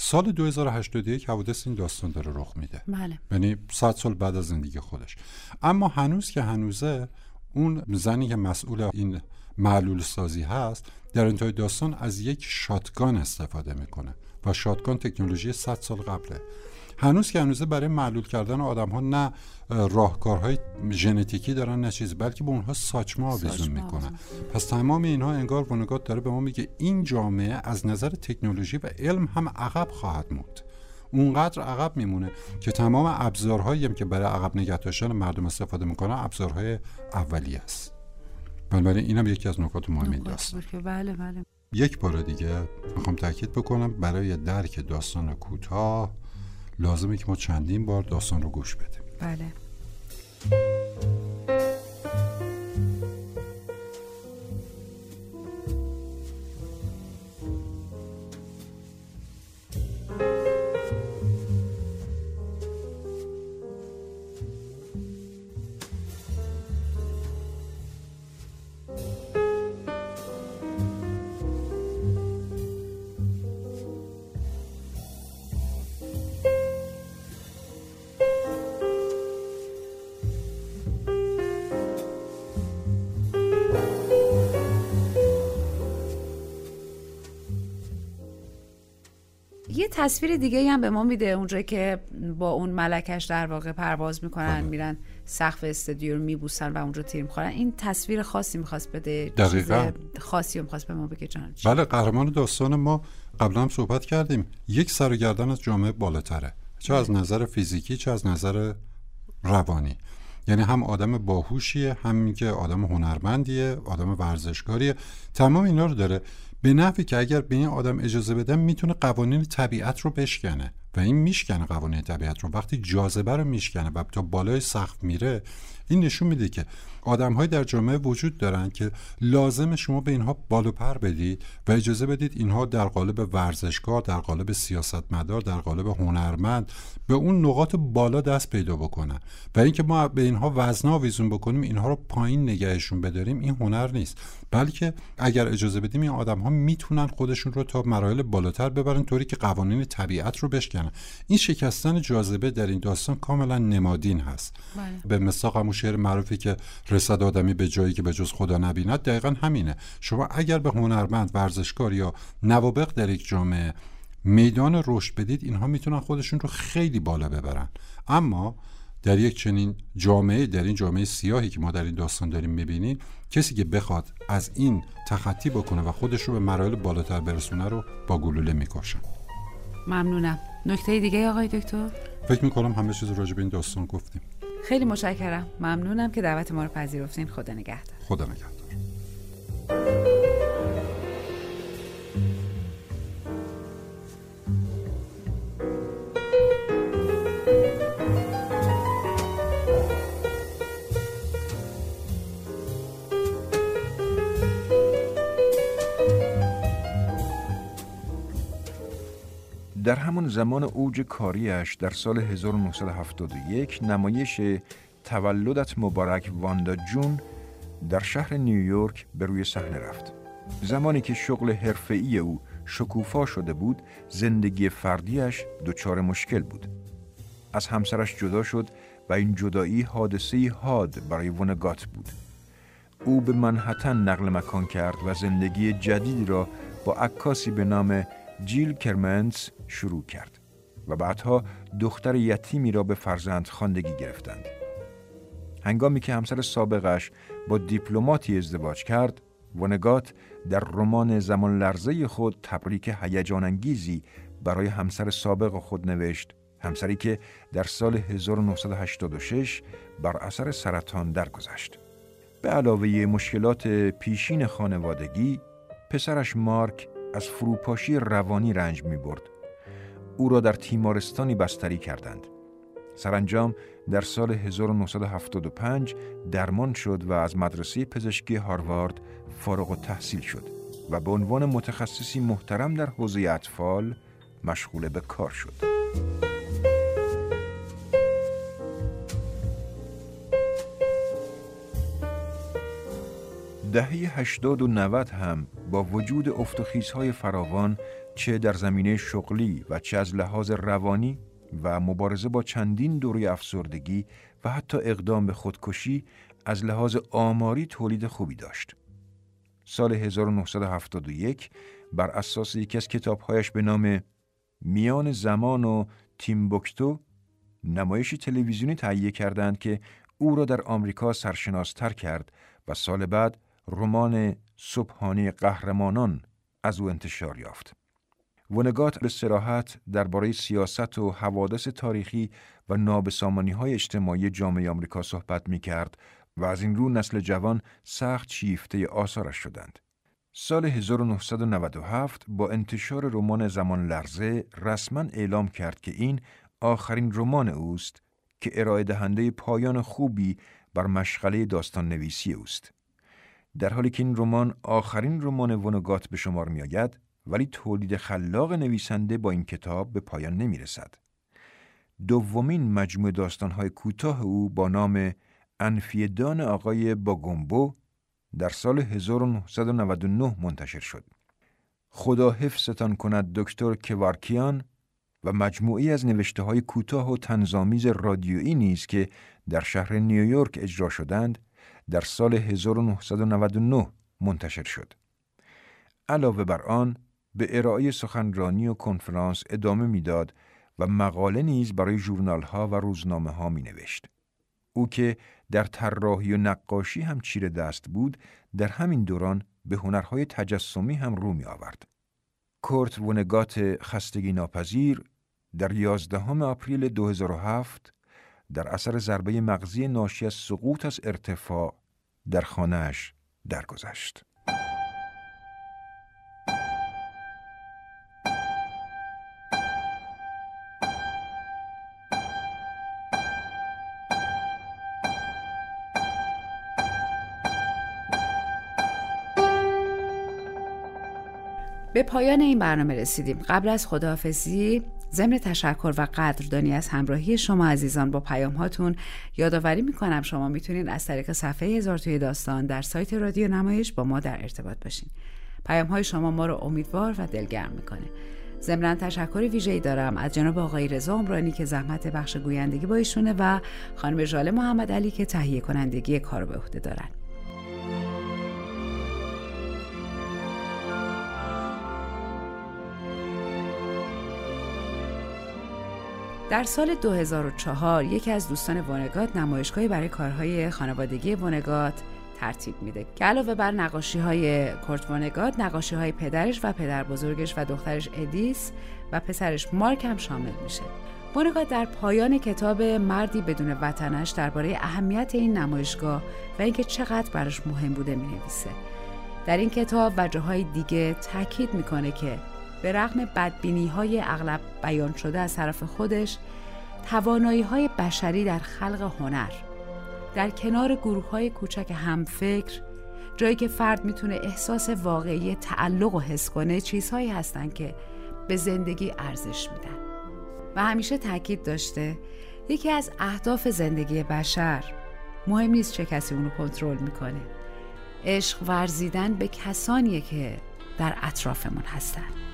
سال 2081 حوادث این داستان داره رخ میده. بله. یعنی 100 سال بعد از زندگی خودش. اما هنوز که هنوزه اون زنی که مسئول این معلول سازی هست در انتهای داستان از یک شاتگان استفاده می‌کنه. و شاتگان تکنولوژی 100 سال قبله. هنوز که هنوزه برای معلول کردن آدم ها نه راهکارهای ژنتیکی دارن نه چیز بلکه به اونها ساچمه آویزون می‌کنن. پس تمام اینها انگار ونگات داره به ما میگه این جامعه از نظر تکنولوژی و علم هم عقب خواهد موند. اونقدر عقب میمونه که تمام ابزارهایی هم که برای عقب نگه داشتن مردم استفاده می‌کنن ابزارهای اولیه است. بنابراین اینم یکی از نکات مهم این داستان بله بله. یک بار دیگه می‌خوام تاکید بکنم برای درک داستان کوتاه لازمه که ما چندین بار داستان رو گوش بدیم. بله. تصویر دیگه هم به ما میده اونجا که با اون ملکش در واقع پرواز می‌کنن بله. میرن سقف استودیو رو میبوسن و اونجا تیر می‌خورن. این تصویر خاصی می‌خواست بده دقیقاً. خاصی رو می‌خواست به ما بگه جان بله قهرمان داستان ما قبلا هم صحبت کردیم یک سر و گردن از جامعه بالاتره. چه از نظر فیزیکی چه از نظر روانی. یعنی هم آدم باهوشیه هم که آدم هنرمندیه آدم ورزشکاریه. تمام اینا رو داره. به نحوی که اگر به این آدم اجازه بدم می‌تونه قوانین طبیعت رو بشکنه. و این میشکنه قوانین طبیعت رو وقتی جاذبه رو میشکنه و تا بالای سقف میره این نشون میده که آدم در جامعه وجود دارن که لازم شما به اینها بال و پر بدید و اجازه بدید اینها در قالب ورزشکار در قالب سیاستمدار در قالب هنرمند به اون نقاط بالا دست پیدا بکنن. و اینکه ما به اینها وزنا آویزون بکنیم اینها رو پایین نگهشون بداریم این هنر نیست. بلکه اگر اجازه بدیم این آدم ها می‌تونن خودشون رو تا مراحل بالاتر ببرن طوری که قوانین طبیعت رو بشکنن. این شکستن جاذبه در این داستان کاملا نمادین هست. به مساق همون شعر معروفی که رسد آدمی به جایی که به جز خدا نبیند دقیقا همینه. شما اگر به هنرمند ورزشکار یا نوابق در یک جامعه میدان رشد بدید اینها می‌تونن خودشون رو خیلی بالا ببرن. اما در یک چنین جامعه در این جامعه سیاهی که ما در این داستان داریم می‌بینیم کسی که بخواد از این تخطی بکنه و خودش رو به مراحل بالاتر برسونه رو با گلوله می‌کشن ممنونم. نکته دیگه آقای دکتر؟ فکر می‌کنم همه چیز راجع به این داستان گفتیم. خیلی متشکرم. ممنونم که دعوت ما رو پذیرفتین. خدا نگهدار. خدا نگهدار. در همان زمان اوج کاریش در سال 1971 نمایش تولدت مبارک واندا جون در شهر نیویورک به روی صحنه رفت. زمانی که شغل حرفه‌ای او شکوفا شده بود، زندگی فردیش دچار مشکل بود. از همسرش جدا شد و این جدایی حادثه حاد برای ونگات بود. او به منحتن نقل مکان کرد و زندگی جدیدی را با عکاسی به نام جیل کرمنز شروع کرد و بعدها دختر یتیمی را به فرزند خواندگی گرفتند. هنگامی که همسر سابقش با دیپلماتی ازدواج کرد، ونگات در رمان زمان لرزه خود تبریک هیجان انگیزی برای همسر سابق خود نوشت همسری که در سال 1986 بر اثر سرطان درگذشت. به علاوه مشکلات پیشین خانوادگی، پسرش مارک از فروپاشی روانی رنج می برد. او را در تیمارستانی بستری کردند. سرانجام در سال 1975 درمان شد و از مدرسه پزشکی هاروارد فارغ و تحصیل شد و به عنوان متخصصی محترم در حوزه اطفال مشغول به کار شد. دهه 80 و 90 هم با وجود های فراوان چه در زمینه شغلی و چه از لحاظ روانی و مبارزه با چندین دوره افسردگی و حتی اقدام به خودکشی از لحاظ آماری تولید خوبی داشت. سال 1971 بر اساس یکی از کتابهایش به نام میان زمان و تیمبوکتو نمایشی تلویزیونی تهیه کردند که او را در آمریکا سرشناستر کرد و سال بعد رمان صبحانه قهرمانان از او انتشار یافت. ونگات به سراحت درباره سیاست و حوادث تاریخی و نابسامانی های اجتماعی جامعه آمریکا صحبت می کرد و از این رو نسل جوان سخت شیفته آثارش شدند. سال 1997 با انتشار رمان زمان لرزه رسما اعلام کرد که این آخرین رمان اوست که ارائه دهنده پایان خوبی بر مشغله داستان نویسی اوست. در حالی که این رمان آخرین رمان ونگات به شمار می آید ولی تولید خلاق نویسنده با این کتاب به پایان نمی رسد. دومین مجموع داستانهای کوتاه او با نام انفیدان آقای باگومبو در سال 1999 منتشر شد. خدا حفظتان کند دکتر کوارکیان و مجموعی از نوشته های کوتاه و تنظامیز رادیویی نیز که در شهر نیویورک اجرا شدند در سال 1999 منتشر شد. علاوه بر آن به ارائه سخنرانی و کنفرانس ادامه می‌داد و مقاله نیز برای ژورنال ها و روزنامه ها می نوشت. او که در طراحی و نقاشی هم چیر دست بود در همین دوران به هنرهای تجسمی هم رو می آورد. کورت ونگات خستگی ناپذیر در 11 آپریل 2007 در اثر ضربه مغزی ناشی از سقوط از ارتفاع در خانهاش درگذشت. پایان این برنامه رسیدیم. قبل از خداحافظی ضمن تشکر و قدردانی از همراهی شما عزیزان با پیام هاتون یادآوری می‌کنم شما می‌تونید از طریق صفحه هزار توی داستان در سایت رادیو نمایش با ما در ارتباط باشین. پیام های شما ما رو امیدوار و دلگرم می‌کنه. ضمنا تشکر ویژه‌ای دارم از جناب آقای رضا عمرانی که زحمت بخش گویندگی با ایشونه و خانم ژاله محمد علی که تهیه کنندگی کار به عهده دارن در سال 2004 یکی از دوستان ونگات نمایشگاهی برای کارهای خانوادگی ونگات ترتیب میده که علاوه بر نقاشی های کورت ونگات نقاشی های پدرش و پدر بزرگش و دخترش ادیس و پسرش مارک هم شامل میشه ونگات در پایان کتاب مردی بدون وطنش درباره اهمیت این نمایشگاه و اینکه چقدر براش مهم بوده می نویسه. در این کتاب و جاهای دیگه تاکید می‌کنه که به رغم بدبینی های اغلب بیان شده از طرف خودش توانایی های بشری در خلق هنر در کنار گروه های کوچک همفکر جایی که فرد می‌تونه احساس واقعی تعلق و حس کنه چیزهایی هستن که به زندگی ارزش میدن. و همیشه تاکید داشته یکی از اهداف زندگی بشر مهم نیست چه کسی اونو کنترل می‌کنه. عشق ورزیدن به کسانیه که در اطرافمون هستن.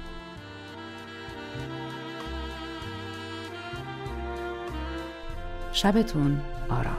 شبتون آرام.